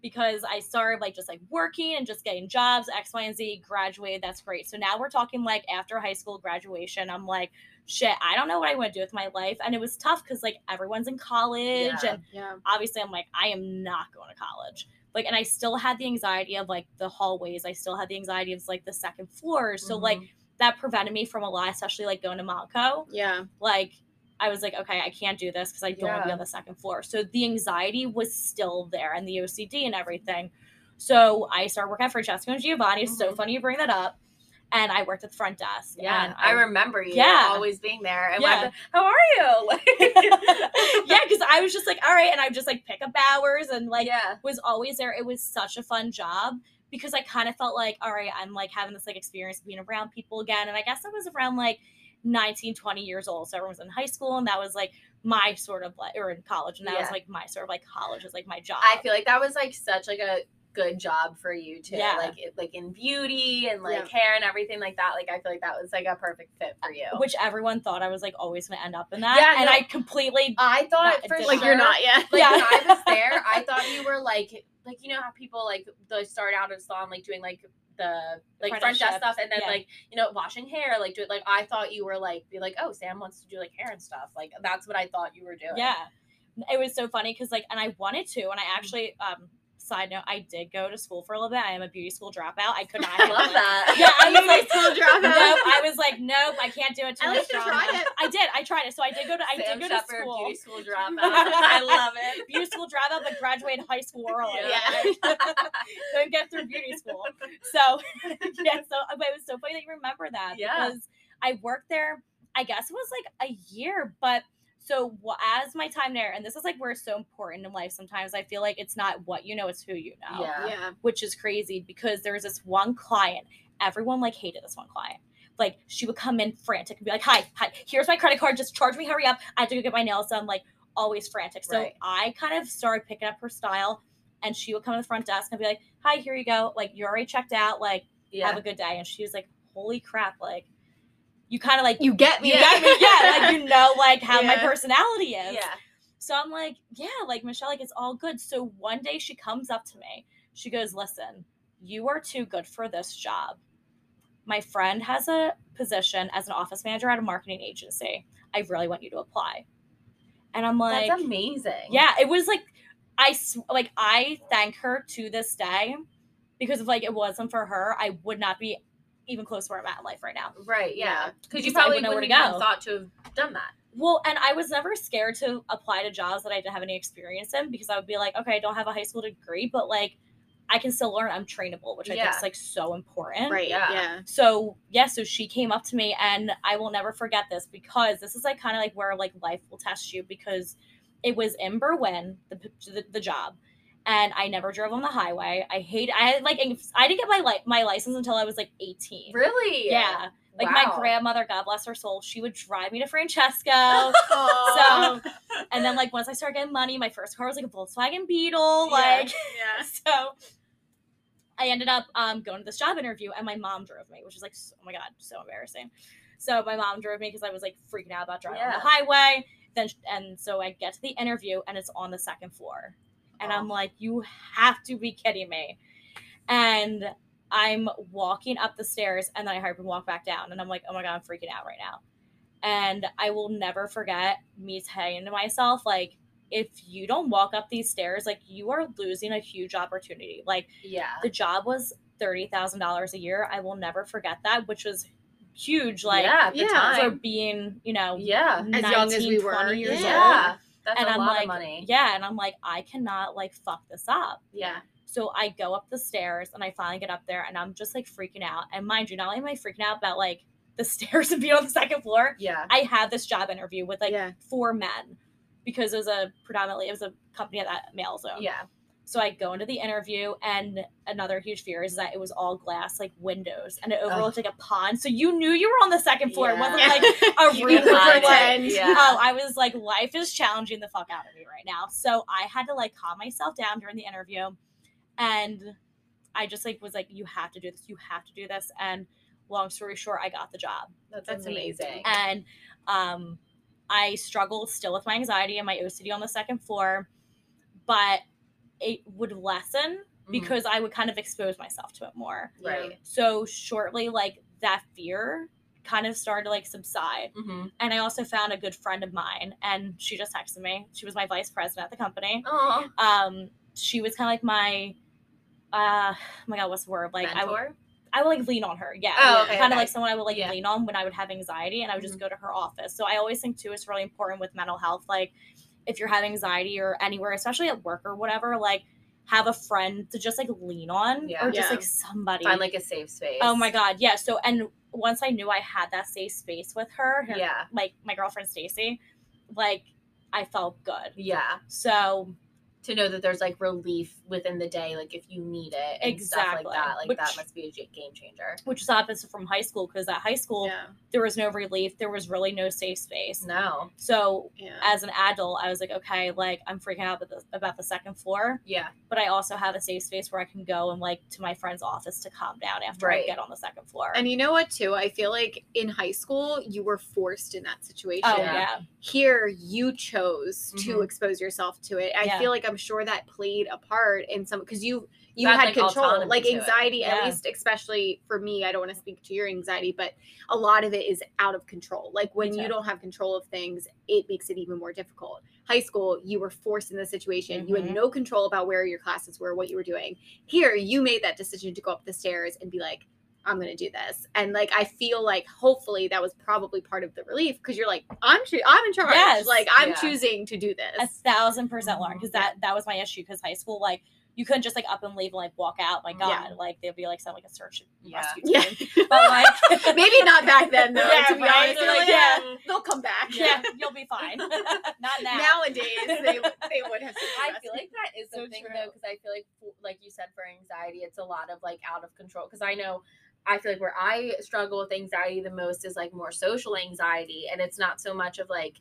Speaker 3: because I started like just like working and just getting jobs, X, Y, and Z, graduated. That's great. So now we're talking like after high school graduation. I'm like, shit, I don't know what I want to do with my life. And it was tough because like everyone's in college
Speaker 2: Yeah.
Speaker 3: and
Speaker 1: Yeah.
Speaker 3: obviously I'm like, I am not going to college. Like, and I still had the anxiety of like the hallways. I still had the anxiety of like the second floor. So like
Speaker 2: Mhm.
Speaker 3: that prevented me from a lot, especially like going to Montco
Speaker 1: Yeah.
Speaker 3: like I was like, okay, I can't do this because I don't want to be on the second floor. So the anxiety was still there and the OCD and everything. So I started working at Francesco and Giovanni. It's so
Speaker 2: Mhm.
Speaker 3: funny you bring that up. And I worked at the front desk.
Speaker 2: Yeah,
Speaker 3: and
Speaker 2: I remember you
Speaker 3: Yeah.
Speaker 2: always being there. And
Speaker 3: Yeah.
Speaker 2: yeah. how are you? Like,
Speaker 3: yeah, because I was just like, all right, and I would just like pick up hours and like
Speaker 2: yeah,
Speaker 3: was always there. It was such a fun job because I kind of felt like, all right, I'm like having this like experience being around people again. And I guess I was around like 19, 20 years old. So everyone was in high school and that was like my sort of like, or in college. And that was like my sort of like college was like my job.
Speaker 2: I feel like that was like such like a good job for you too.
Speaker 3: Yeah.
Speaker 2: Like like in beauty and like
Speaker 1: Yeah.
Speaker 2: hair and everything like that. Like I feel like that was like a perfect fit for you.
Speaker 3: which everyone thought I was like always going to end up in that.
Speaker 2: Yeah,
Speaker 3: and
Speaker 2: no.
Speaker 3: I completely,
Speaker 2: I thought for
Speaker 1: Like
Speaker 2: sure,
Speaker 1: you're not yet.
Speaker 2: Like
Speaker 3: Yeah.
Speaker 2: when I was there, I thought you were like like you know how people like they start out in salon like doing like the like front desk stuff and then
Speaker 3: yeah.
Speaker 2: like you know washing hair like do it like I thought you were like be like oh Sam wants to do like hair and stuff like that's what I thought you were doing.
Speaker 3: yeah. It was so funny because like, and I wanted to, and I
Speaker 2: Mm-hmm.
Speaker 3: actually, um, side note, I did go to school for a little bit. I am a beauty school dropout. I could not.
Speaker 2: I love that.
Speaker 3: Yeah, I'm a beauty
Speaker 1: School dropout.
Speaker 3: nope. I was like, nope, I can't do it. Too
Speaker 1: At
Speaker 3: much
Speaker 1: least you tried it.
Speaker 3: I did. I tried it. So I did go to. I
Speaker 2: Sam
Speaker 3: did go to
Speaker 2: Shepard,
Speaker 3: school.
Speaker 2: beauty school dropout. I love it.
Speaker 3: Beauty school dropout, but graduated high school early.
Speaker 2: Yeah.
Speaker 3: Couldn't get through beauty school. So yeah. So but it was so funny that you remember that
Speaker 2: Yeah.
Speaker 3: because I worked there. I guess it was like a year, but. So as my time there, and this is like where it's so important in life. Sometimes I feel like it's not what you know, it's who you know
Speaker 2: Yeah.
Speaker 1: Yeah.
Speaker 3: which is crazy because there was this one client. Everyone like hated this one client. Like she would come in frantic and be like, "Hi, hi, here's my credit card. Just charge me. Hurry up. I have to go get my nails done." Like always frantic. So
Speaker 2: Right.
Speaker 3: I kind of started picking up her style, and she would come to the front desk and be like, "Hi, here you go. Like you're already checked out. Like
Speaker 2: Yeah.
Speaker 3: have a good day." And she was like, "Holy crap! Like you kind of like
Speaker 1: You get me.
Speaker 3: you got me. Yeah, like you know like how my personality is."
Speaker 2: yeah.
Speaker 3: So I'm like, yeah, like Michelle, like it's all good. So one day she comes up to me. She goes, listen, you are too good for this job. My friend has a position as an office manager at a marketing agency. I really want you to apply. And I'm like,
Speaker 2: That's amazing.
Speaker 3: yeah, it was like, I like I thank her to this day because if like it wasn't for her, I would not be even close to where I'm at in life right now.
Speaker 2: Right. Yeah. Because you
Speaker 3: Because I
Speaker 2: probably
Speaker 3: wouldn't know where
Speaker 2: wouldn't
Speaker 3: to
Speaker 2: even
Speaker 3: go.
Speaker 2: thought to have done that.
Speaker 3: Well, and I was never scared to apply to jobs that I didn't have any experience in because I would be like, okay, I don't have a high school degree, but like I can still learn. I'm trainable, which I think is like so important.
Speaker 1: Right.
Speaker 2: Yeah.
Speaker 1: Yeah.
Speaker 3: So yeah, so she came up to me and I will never forget this because this is like kind of like where like life will test you because it was in Berwyn, the, the, the job. And I never drove on the highway. I hate. I had like I didn't get my li- my license until I was like 18.
Speaker 2: Really?
Speaker 3: Yeah. Like my grandmother, God bless her soul, she would drive me to Francesco. So, and then like once I started getting money, my first car was like a Volkswagen Beetle.
Speaker 2: Yeah.
Speaker 3: Like,
Speaker 1: yeah.
Speaker 3: so I ended up um, going to this job interview, and my mom drove me, which is like, oh my god, so embarrassing. So my mom drove me because I was like freaking out about driving on the highway. Then and so I get to the interview and it's on the second floor, and I'm
Speaker 2: Oh.
Speaker 3: like, you have to be kidding me. And I'm walking up the stairs and then I heard him walk back down, and I'm like, oh my god, I'm freaking out right now. And I will never forget me saying to myself, like, if you don't walk up these stairs, like you are losing a huge opportunity. Like
Speaker 2: Yeah.
Speaker 3: the job was thirty thousand dollars a year. I will never forget that, which was huge. Like
Speaker 2: yeah, at the
Speaker 1: yeah.
Speaker 3: for being, you know,
Speaker 2: Yeah.
Speaker 1: As young as
Speaker 3: 19,
Speaker 1: we were,
Speaker 3: years
Speaker 1: yeah.
Speaker 3: old.
Speaker 2: That's
Speaker 3: and I'm like,
Speaker 2: money.
Speaker 3: yeah, and I'm like, I cannot like fuck this up.
Speaker 2: Yeah.
Speaker 3: So I go up the stairs and I finally get up there and I'm just like freaking out. And mind you, not only am I freaking out about like the stairs and being on the second floor,
Speaker 2: Yeah.
Speaker 3: I had this job interview with like
Speaker 1: yeah.
Speaker 3: four men because it was a predominantly it was a company that male zone.
Speaker 2: Yeah.
Speaker 3: So I go into the interview, and another huge fear is that it was all glass, like windows, and it overlooked like a pond. So you knew you were on the second floor. It wasn't
Speaker 2: Yeah.
Speaker 3: like a
Speaker 1: You
Speaker 3: room like,
Speaker 1: pretend.
Speaker 2: Yeah.
Speaker 3: oh, I was like, life is challenging the fuck out of me right now. So I had to like calm myself down during the interview, and I just like was like, you have to do this, you have to do this, and long story short, I got the job
Speaker 2: That's,
Speaker 1: That's
Speaker 2: amazing.
Speaker 1: amazing.
Speaker 3: and um, I struggle still with my anxiety and my OCD on the second floor, but it would lessen
Speaker 2: Mhm.
Speaker 3: because I would kind of expose myself to it more.
Speaker 2: Right.
Speaker 3: So shortly, like that fear kind of started to like subside.
Speaker 2: Mm-hmm.
Speaker 3: And I also found a good friend of mine, and she just texted me. She was my vice president at the company.
Speaker 2: Oh,
Speaker 3: Um, she was kind of like my, uh, oh my god, what's the word? Like I would. I would like lean on her. Yeah.
Speaker 2: Oh, okay,
Speaker 3: kind of
Speaker 2: okay.
Speaker 3: like someone I would like
Speaker 2: Yeah. Mm-hmm.
Speaker 3: lean on when I would have anxiety and I would just go to her office. So I always think too it's really important with mental health. Like if you're having anxiety or anywhere, especially at work or whatever, like have a friend to just like lean on
Speaker 2: Yeah.
Speaker 3: or just
Speaker 1: Yeah.
Speaker 3: like somebody.
Speaker 2: Find like a safe space.
Speaker 3: oh my god. Yeah. So and once I knew I had that safe space with her, her-
Speaker 2: Yeah.
Speaker 3: like my girlfriend Stacy, like I felt good.
Speaker 2: Yeah.
Speaker 3: So
Speaker 2: To know that there's like relief within the day, like if you need it, and stuff
Speaker 3: Exactly.
Speaker 2: like that. Like
Speaker 3: Which-
Speaker 2: that must be a game changer.
Speaker 3: which is opposite from high school because at high school
Speaker 1: Yeah.
Speaker 3: there was no relief, there was really no safe space.
Speaker 2: No.
Speaker 3: So
Speaker 1: Yeah.
Speaker 3: as an adult, I was like, okay, like I'm freaking out about the, about the second floor,
Speaker 2: Yeah.
Speaker 3: but I also have a safe space where I can go and like to my friend's office to calm down after I get on the second floor.
Speaker 1: And you know what, too? I feel like in high school, you were forced in that situation.
Speaker 3: oh
Speaker 2: Yeah.
Speaker 3: yeah,
Speaker 1: Here, you chose to
Speaker 2: Mhm.
Speaker 1: expose yourself to it. I
Speaker 3: Yeah.
Speaker 1: feel like I'm sure that played a part in some because you you
Speaker 2: Had,
Speaker 1: had
Speaker 2: like,
Speaker 1: control, like anxiety. At least, especially for me, I don't want to speak to your anxiety, but a lot of it is out of control. Like when you don't have control of things, it makes it even more difficult. High school, you were forced in the situation. You had
Speaker 3: Mhm.
Speaker 1: no control about where your classes were, what you were doing. Here, you made that decision to go up the stairs and be like, I'm gonna do this, and like I feel like hopefully that was probably part of the relief because you're like I'm choo- I'm in charge,
Speaker 3: Yes.
Speaker 1: like I'm
Speaker 2: Yeah.
Speaker 1: choosing to do this.
Speaker 3: a thousand percent learn
Speaker 2: Mhm.
Speaker 3: because that that was my issue because high school like you couldn't just like up and leave and like walk out. My God,
Speaker 1: Yeah.
Speaker 3: like they'd be like sound like a search and
Speaker 2: Yeah.
Speaker 3: rescue
Speaker 1: Yeah,
Speaker 3: team. But like
Speaker 1: maybe not back then though.
Speaker 3: Yeah,
Speaker 1: to be
Speaker 3: right?
Speaker 1: honest,
Speaker 3: They're
Speaker 1: They're
Speaker 3: like,
Speaker 1: like, yeah,
Speaker 2: yeah.
Speaker 1: they'll come back.
Speaker 3: yeah, you'll be fine. Not now.
Speaker 1: Nowadays, they they would have.
Speaker 2: I feel like that is the
Speaker 3: So
Speaker 2: thing
Speaker 3: true.
Speaker 2: though, because I feel like, like you said, for anxiety, it's a lot of like out of control. Because I know, I feel like where I struggle with anxiety the most is like more social anxiety, and it's not so much of like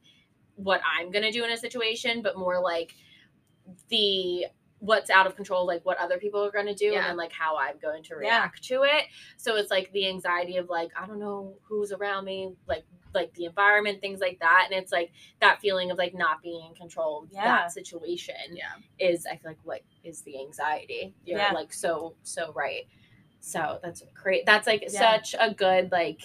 Speaker 2: what I'm gonna do in a situation, but more like the what's out of control, like what other people are gonna do,
Speaker 1: Yeah.
Speaker 2: and then like how I'm going to
Speaker 3: Yeah.
Speaker 2: react to it. So it's like the anxiety of like I don't know who's around me, like like the environment, things like that, and it's like that feeling of like not being in control of
Speaker 3: Yeah.
Speaker 2: that situation
Speaker 1: Yeah.
Speaker 2: is I feel like what is the anxiety. You're
Speaker 3: Yeah.
Speaker 2: like so so right. So that's great. That's like
Speaker 3: Yeah.
Speaker 2: such a good like.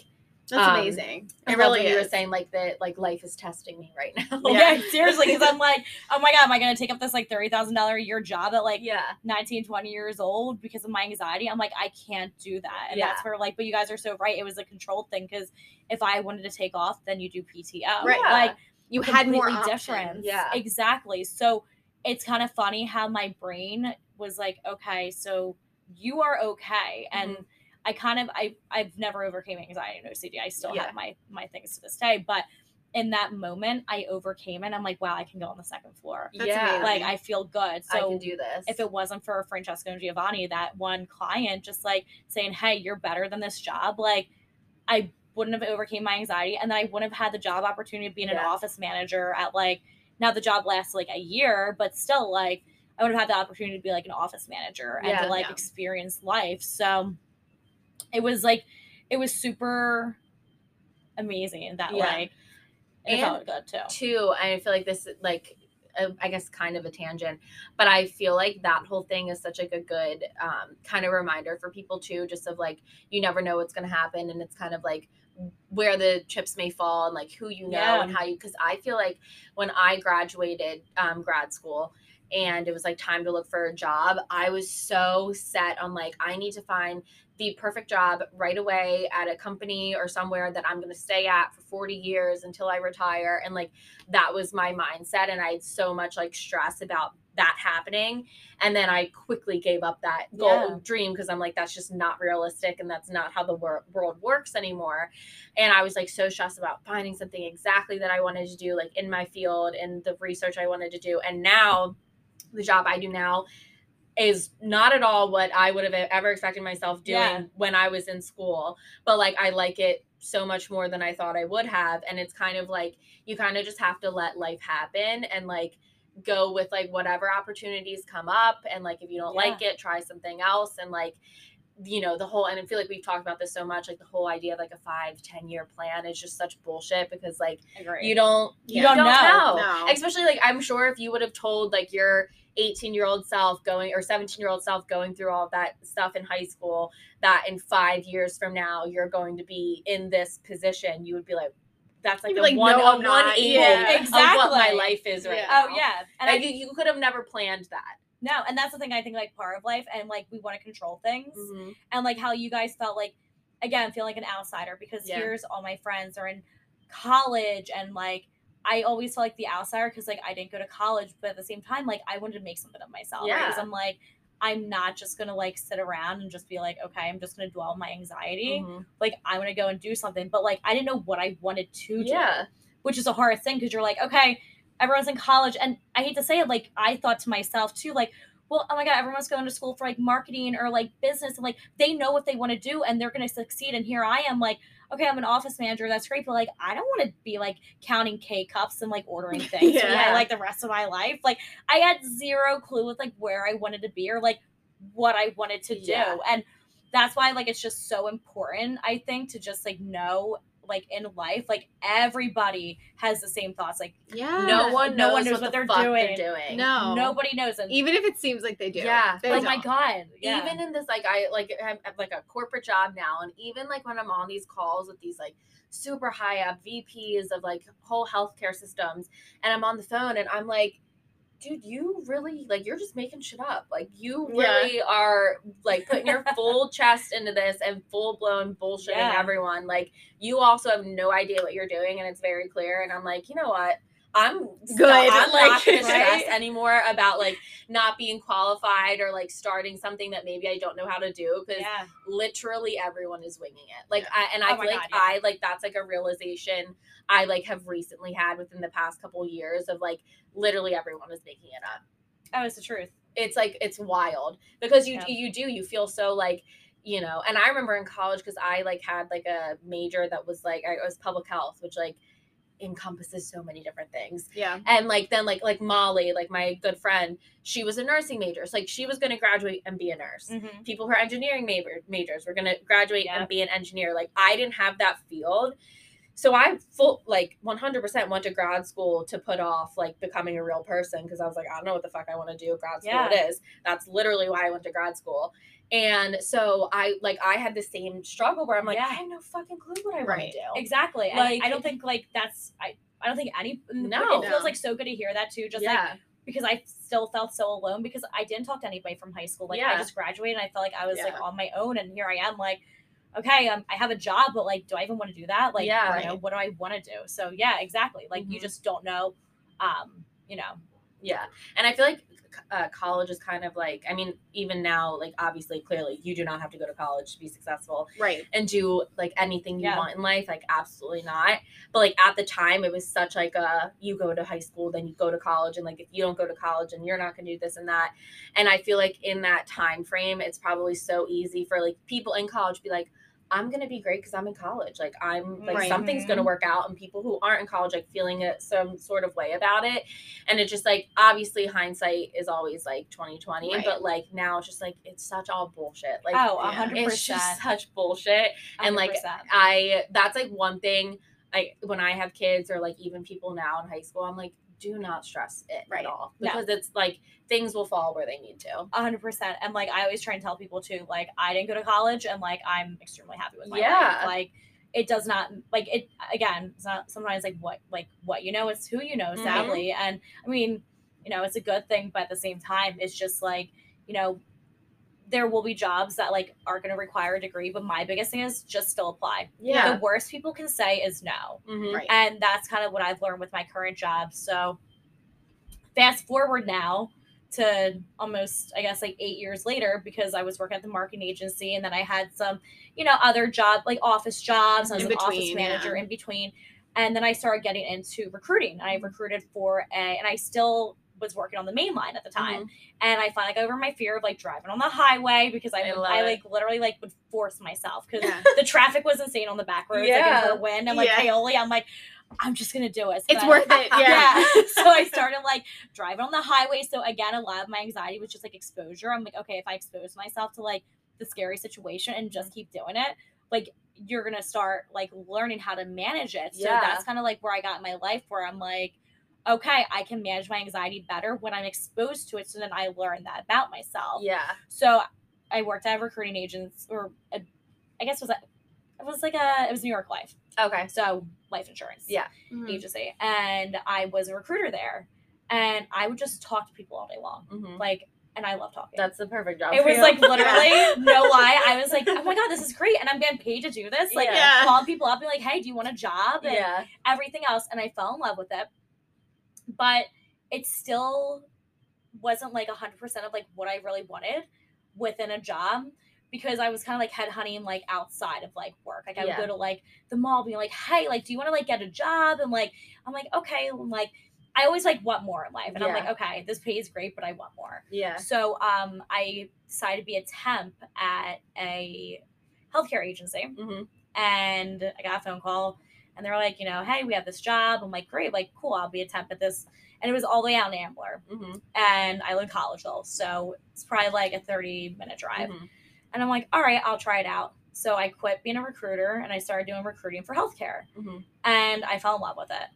Speaker 1: That's
Speaker 2: Um,
Speaker 1: amazing.
Speaker 2: I
Speaker 1: It really
Speaker 2: when you were saying like that like life is testing me right now.
Speaker 3: Yeah, seriously, because I'm like, oh my god, am I gonna take up this like thirty thousand dollar a year job at like
Speaker 2: yeah.
Speaker 3: 19, 20 years old because of my anxiety? I'm like, I can't do that. And that's
Speaker 2: Yeah.
Speaker 3: where like, but you guys are so right. It was a controlled thing because if I wanted to take off, then you do PTO.
Speaker 1: Right.
Speaker 3: Like
Speaker 1: you had more
Speaker 3: completely
Speaker 1: options.
Speaker 2: Yeah.
Speaker 3: Exactly. So it's kind of funny how my brain was like, okay, so you are okay. And
Speaker 2: Mm-hmm.
Speaker 3: I kind of I I've never overcame anxiety and OCD. I still
Speaker 2: Yeah.
Speaker 3: have my my things to this day, but in that moment I overcame. And I'm like, wow, I can go on the second floor.
Speaker 1: That's
Speaker 2: yeah.
Speaker 1: amazing.
Speaker 3: Like I feel good.
Speaker 2: I can do this.
Speaker 3: if it wasn't for Francesco and Giovanni, that one client just like saying, Hey, you're better than this job, like I wouldn't have overcame my anxiety and then I wouldn't have had the job opportunity of being an office manager at like now the job lasts like a year, but still like I would have had the opportunity to be like an office manager and
Speaker 2: Yeah,
Speaker 3: to like
Speaker 1: yeah.
Speaker 3: experience life. So it was like it was super amazing that
Speaker 2: Yeah.
Speaker 3: like it
Speaker 2: And-
Speaker 3: felt good too.
Speaker 2: too i feel like this like i guess kind of a tangent but i feel like that whole thing is such like a good um, kind of reminder for people too just of like you never know what's going to happen and it's kind of like where the chips may fall and like who you know
Speaker 3: Yeah.
Speaker 2: and how you because i feel like when i graduated um, grad school and it was like time to look for a job i was so set on like i need to find the perfect job right away at a company or somewhere that i'm going to stay at for 40 years until i retire and like that was my mindset and i had so much like stress about that happening and then i quickly gave up that goal
Speaker 3: Yeah.
Speaker 2: dream because i'm like that's just not realistic and that's not how the wor- world works anymore and i was like so stressed about finding something exactly that i wanted to do like in my field and the research i wanted to do and now the job i do now is not at all what i would have ever expected myself doing
Speaker 3: Yeah.
Speaker 2: when i was in school. But like i like it so much more than i thought i would have. And it's kind of like you kind of just have to let life happen and like go with like whatever opportunities come up. And like if you don't like it try something else. And like you know the whole and i feel like we've talked about this so much like the whole idea of like a five ten year plan is just such bullshit because like you don't
Speaker 3: You don't know.
Speaker 1: No.
Speaker 2: especially like i'm sure if you would have told like your 18 year old self going or 17 year old self going through all that stuff in high school that in five years from now you're going to be in this position you would be like that's like a
Speaker 1: like,
Speaker 2: one
Speaker 1: "No,
Speaker 2: a
Speaker 1: I'm not."
Speaker 2: 180
Speaker 1: Yeah.
Speaker 2: of what my life is right
Speaker 1: Yeah.
Speaker 2: now.
Speaker 3: oh yeah, and I
Speaker 2: you, you could have never planned that
Speaker 3: no, and that's the thing I think like part of life, and like we want to control things,
Speaker 2: Mhm.
Speaker 3: and like how you guys felt like again feel like an outsider because
Speaker 2: Yeah.
Speaker 3: here's all my friends are in college and like I always felt like the outsider because like I didn't go to college, but at the same time like I wanted to make something of myself.
Speaker 2: Yeah.
Speaker 3: Because I'm like I'm not just gonna like sit around and just be like okay I'm just gonna dwell on my anxiety.
Speaker 2: Mhm.
Speaker 3: Like I'm gonna go and do something, but like I didn't know what I wanted to do.
Speaker 2: yeah
Speaker 3: which is a hard thing because you're like, okay, everyone's in college, and I hate to say it, like I thought to myself too, like, well, oh my god, everyone's going to school for like marketing or like business, and like they know what they want to do and they're going to succeed, and here I am, like, okay, I'm an office manager, that's great, but like I don't want to be like counting K cups and like ordering things for
Speaker 1: Yeah.
Speaker 3: my, like the rest of my life. Like I had zero clue with like where I wanted to be or like what I wanted to do, and that's why like it's just so important, I think, to just like know like in life, like everybody has the same thoughts. Like
Speaker 1: Yeah.
Speaker 2: no one knows,
Speaker 3: No one knows
Speaker 2: what,
Speaker 3: what
Speaker 2: the
Speaker 3: they're
Speaker 2: fuck
Speaker 3: doing.
Speaker 2: they're doing
Speaker 1: No.
Speaker 3: nobody knows. And
Speaker 1: Even if it seems like they do.
Speaker 2: Yeah.
Speaker 1: They
Speaker 3: oh my
Speaker 1: don't.
Speaker 3: god, yeah.
Speaker 2: even in this like i like have, have like a corporate job now and even like when i'm on these calls with these like super high up vps of like whole healthcare systems and i'm on the phone and i'm like dude you really like you're just making shit up like you
Speaker 1: Yeah.
Speaker 2: really are like putting your full chest into this and full blown bullshitting
Speaker 3: Yeah.
Speaker 2: everyone like you also have no idea what you're doing and it's very clear and i'm like you know what I'm
Speaker 1: Good.
Speaker 2: I'm
Speaker 1: like,
Speaker 2: not gonna stress
Speaker 3: right?
Speaker 2: anymore about like not being qualified or like starting something that maybe I don't know how to do because
Speaker 3: yeah,
Speaker 2: literally everyone is winging it. Like
Speaker 1: Yeah.
Speaker 2: I and I
Speaker 3: Oh
Speaker 2: feel like
Speaker 3: God, yeah.
Speaker 2: I like that's like a realization I like have recently had within the past couple years of like literally everyone is making it up.
Speaker 3: oh, it's the truth.
Speaker 2: It's like it's wild because you you do you feel so like you know and I remember in college because I like had like a major that was like I it was public health which like encompasses so many different things
Speaker 1: Yeah.
Speaker 2: and like then like like Molly, like my good friend, she was a nursing major. So like she was gonna graduate and be a nurse.
Speaker 3: Mm-hmm.
Speaker 2: People who are engineering major majors were gonna graduate and be an engineer. Like I didn't have that field. So I full like 100% went to grad school to put off like becoming a real person because I was like I don't know what the fuck I want to do. Grad school
Speaker 3: Yeah.
Speaker 2: it is. That's literally why I went to grad school. And so I like I had the same struggle where I'm like
Speaker 3: Yeah.
Speaker 2: I have no fucking clue what I want
Speaker 1: Right.
Speaker 2: to do.
Speaker 3: Exactly.
Speaker 2: Like-
Speaker 3: I don't think like that's I. I don't think any.
Speaker 2: No.
Speaker 3: it feels like so good to hear that too. Just like because I still felt so alone because I didn't talk to anybody from high school. Like
Speaker 2: Yeah.
Speaker 3: I just graduated and I felt like I was like on my own and here I am like okay, um, I have a job, but like, do I even want to do that? Like,
Speaker 2: Yeah.
Speaker 3: you know, what do I want to do? So yeah, exactly. Like you
Speaker 2: Mhm.
Speaker 3: just don't know, um, you know,
Speaker 2: Yeah. And I feel like uh, college is kind of like, I mean, even now, like, obviously, clearly, you do not have to go to college to be successful
Speaker 1: Right.
Speaker 2: and do like anything you
Speaker 3: Yeah.
Speaker 2: want in life. Like, absolutely not. But like at the time, it was such like a you go to high school, then you go to college. And like, if you don't go to college and you're not going to do this and that. And I feel like in that time frame, it's probably so easy for like people in college to be like, I'm gonna be great because I'm in college. Like I'm like
Speaker 1: Right.
Speaker 2: something's gonna
Speaker 3: Mhm.
Speaker 2: work out, and people who aren't in college like feeling it some sort of way about it. And it's just like obviously hindsight is always like 2020,
Speaker 1: Right.
Speaker 2: but like now it's just like it's such all bullshit. Like
Speaker 3: oh, a
Speaker 1: yeah.
Speaker 3: hundred
Speaker 2: it's
Speaker 3: percent,
Speaker 2: just such bullshit. and, like, I that's like one thing like when I have kids or like even people now in high school, I'm like, do not stress it
Speaker 1: Right.
Speaker 2: at all
Speaker 3: No.
Speaker 2: because it's like things will fall where they need to.
Speaker 3: A hundred percent. And like I always try and tell people too, like I didn't go to college and like I'm extremely happy with my
Speaker 2: Yeah.
Speaker 3: life. Like it does not like it again, it's not sometimes like what like what you know, it's who you know,
Speaker 2: Mhm.
Speaker 3: sadly. And I mean, you know, it's a good thing, but at the same time, it's just like, you know, there will be jobs that like are gonna require a degree, but my biggest thing is just still apply.
Speaker 2: Yeah.
Speaker 3: The worst people can say is no
Speaker 2: Mhm.
Speaker 1: Right.
Speaker 3: and that's kind of what I've learned with my current job. So fast forward now to almost I guess like 8 years later because I was working at the marketing agency and then I had some, you know, other job like office jobs, I was
Speaker 1: In
Speaker 3: an office manager
Speaker 1: yeah.
Speaker 3: in between. And then I started getting into recruiting. I recruited for a and I still was working on the main line at the time. Mm-hmm. And I finally got over my fear of like driving on the highway because I,
Speaker 2: I
Speaker 3: I like literally like would force myself because
Speaker 1: Yeah.
Speaker 3: the traffic was insane on the back roads
Speaker 2: Yeah.
Speaker 3: like in Berwyn and like
Speaker 1: Yeah.
Speaker 3: Paoli. I'm like, I'm just gonna do it. So
Speaker 1: It's
Speaker 3: then-
Speaker 1: worth it. Yeah.
Speaker 3: yeah. so I started like driving on the highway. So again, a lot of my anxiety was just like exposure. I'm like, okay, if I expose myself to like the scary situation and just mm-hmm. keep doing it, like you're gonna start like learning how to manage it. So
Speaker 2: Yeah.
Speaker 3: that's kind of like where I got in my life where I'm like, okay, I can manage my anxiety better when I'm exposed to it. So then I learn that about myself.
Speaker 2: Yeah.
Speaker 3: So I worked at a recruiting agents or a, I guess it was a, it was like a it was New York Life.
Speaker 2: Okay.
Speaker 3: So life insurance
Speaker 2: Yeah.
Speaker 1: Mhm.
Speaker 3: agency. And I was a recruiter there. And I would just talk to people all day long.
Speaker 2: Mhm.
Speaker 3: Like and I love talking.
Speaker 2: That's the perfect job.
Speaker 3: it
Speaker 2: for
Speaker 3: was
Speaker 2: you.
Speaker 3: like literally no lie. I was like, oh my god, this is great, and I'm getting paid to do this. Like
Speaker 1: Yeah.
Speaker 3: calling people up, and be like, hey, do you want a job? And
Speaker 2: yeah.
Speaker 3: everything else, and I fell in love with it. But it still wasn't like hundred percent of like what I really wanted within a job because I was kind of like headhunting like outside of like work. Like I would
Speaker 2: Yeah.
Speaker 3: go to like the mall, being like, hey, like, do you want to like get a job? And like, I'm like, okay, I'm like. I always like want more in life, and I'm like, okay, this pay is great, but I want more.
Speaker 2: Yeah.
Speaker 3: So um, I decided to be a temp at a healthcare agency,
Speaker 2: hmm
Speaker 3: and I got a phone call, and they're like, you know, hey, we have this job. I'm like, great, like, cool, I'll be a temp at this, and it was all the way out in Ambler,
Speaker 2: hmm
Speaker 3: and I live in Collegeville, so it's probably like a 30 minute drive,
Speaker 2: Mhm.
Speaker 3: and I'm like, all right, I'll try it out. So I quit being a recruiter, and I started doing recruiting for healthcare,
Speaker 2: Mhm.
Speaker 3: and I fell in love with it.